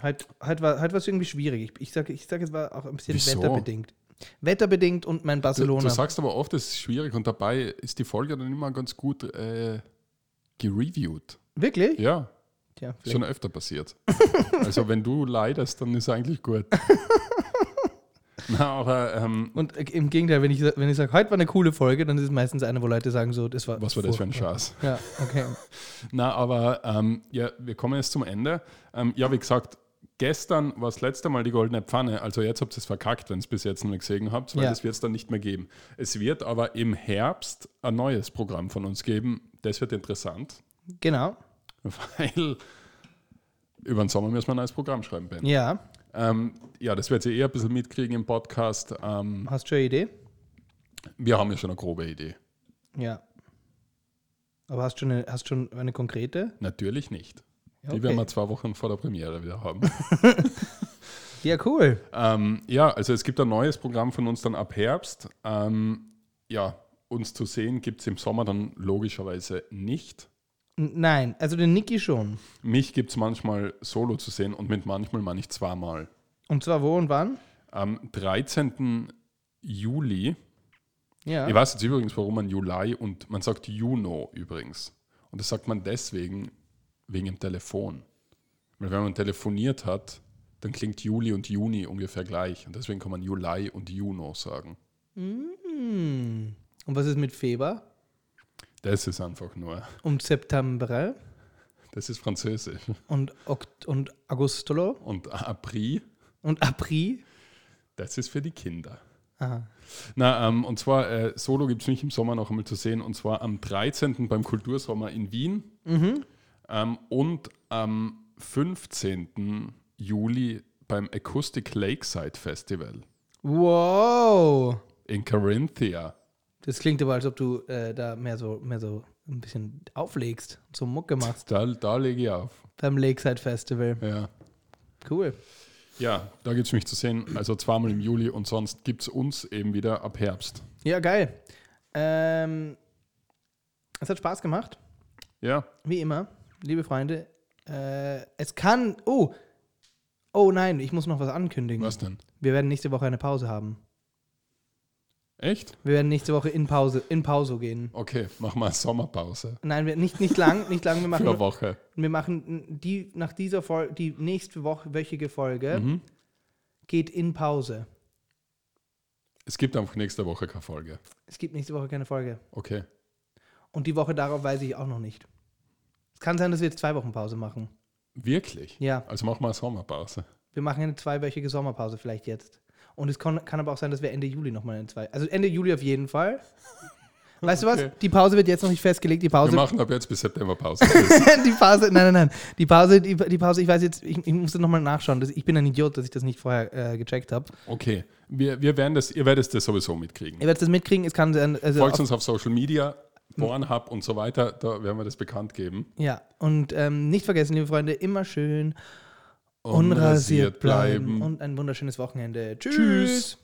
halt, halt war halt was irgendwie schwierig. Ich, ich sage, ich sag, es war auch ein bisschen Wieso? wetterbedingt. Wetterbedingt und mein Du, Barcelona. du sagst aber oft, es ist schwierig und dabei ist die Folge dann immer ganz gut äh, gereviewt. Wirklich? Ja, Tja, schon öfter passiert. also wenn du leidest, dann ist eigentlich gut. Na, aber ähm, Und im Gegenteil, wenn ich, wenn ich sage, heute war eine coole Folge, dann ist es meistens eine, wo Leute sagen so, das war was war das für ein. Schatz? Ja, okay. Na, aber ähm, ja, wir kommen jetzt zum Ende. Ähm, ja, wie gesagt, gestern war das letzte Mal die goldene Pfanne. Also jetzt habt ihr es verkackt, wenn ihr es bis jetzt noch nicht gesehen habt, weil Ja. das wird es dann nicht mehr geben. Es wird aber im Herbst ein neues Programm von uns geben. Das wird interessant, Genau. Weil über den Sommer müssen wir ein neues Programm schreiben, Ben. Ja. Ähm, ja, das werdet ihr eher ein bisschen mitkriegen im Podcast. Ähm, Hast du schon eine Idee? wir haben ja schon eine grobe Idee. Ja. Aber hast du schon eine, hast schon eine konkrete? Natürlich nicht. Ja, Die werden wir zwei Wochen vor der Premiere wieder haben. Ja, cool. Ähm, ja, also es gibt ein neues Programm von uns dann ab Herbst. Ähm, ja, uns zu sehen gibt es im Sommer dann logischerweise nicht. Nein, also den Niki schon. Mich gibt es manchmal solo zu sehen und mit manchmal meine ich zweimal. Und zwar wo und wann? Am 13. Juli, Ja. ich weiß jetzt übrigens, warum man Juli und man sagt Juno übrigens. Und das sagt man deswegen wegen dem Telefon. Weil wenn man telefoniert hat, dann klingt Juli und Juni ungefähr gleich. Und deswegen kann man Juli und Juno sagen. Hm. Und was ist mit Februar? Das ist einfach nur, Und September? das ist Französisch. Und, Okt und Agustolo? Und April, Und April? das ist für die Kinder. Aha. Na, ähm, und zwar, äh, Solo gibt es mich im Sommer noch einmal zu sehen, und zwar am 13. beim Kultursommer in Wien Mhm. ähm, und am 15. Juli beim Acoustic Lakeside Festival Wow. in Carinthia. Das klingt aber, als ob du äh, da mehr so, mehr so ein bisschen auflegst, so Mucke machst Da, da lege ich auf. beim Lakeside Festival. Ja. Cool. Ja, da gibt es mich zu sehen. Also zweimal im Juli und sonst gibt es uns eben wieder ab Herbst. Ja, geil. Ähm, es hat Spaß gemacht, Ja, wie immer, liebe Freunde. Äh, es kann. Oh! Oh nein, ich muss noch was ankündigen. was denn? Wir werden nächste Woche eine Pause haben. Echt? Wir werden nächste Woche in Pause, in Pause gehen. Okay, machen wir eine Sommerpause. Nein, wir, nicht, nicht lang, nicht lang. Wir Für machen, eine Woche. wir machen die nach dieser Folge, die nächste Woche, wöchige Folge Mhm. geht in Pause. Es gibt einfach nächste Woche keine Folge. Es gibt nächste Woche keine Folge. Okay. Und die Woche darauf weiß ich auch noch nicht. Es kann sein, dass wir jetzt zwei Wochen Pause machen. Wirklich? Ja, Also machen wir eine Sommerpause. wir machen eine zweiwöchige Sommerpause vielleicht jetzt. Und es kann, kann aber auch sein, dass wir Ende Juli nochmal eine zwei. Also Ende Juli auf jeden Fall. Weißt du was? Okay. Die Pause wird jetzt noch nicht festgelegt. Die Wir Pause. machen ab jetzt bis September Pause. die Pause, nein, nein, nein. Die Pause, die, die Pause, ich weiß jetzt, ich, ich muss das nochmal nachschauen. Das, ich bin ein Idiot, dass ich das nicht vorher äh, gecheckt habe. Okay, wir, wir werden das, ihr werdet das sowieso mitkriegen. Ihr werdet das mitkriegen. Es kann also Folgt auf, uns auf Social Media, Pornhub und so weiter, da werden wir das bekannt geben. Ja, und ähm, nicht vergessen, liebe Freunde, immer schön unrasiert bleiben. Und ein wunderschönes Wochenende. Tschüss. Tschüss.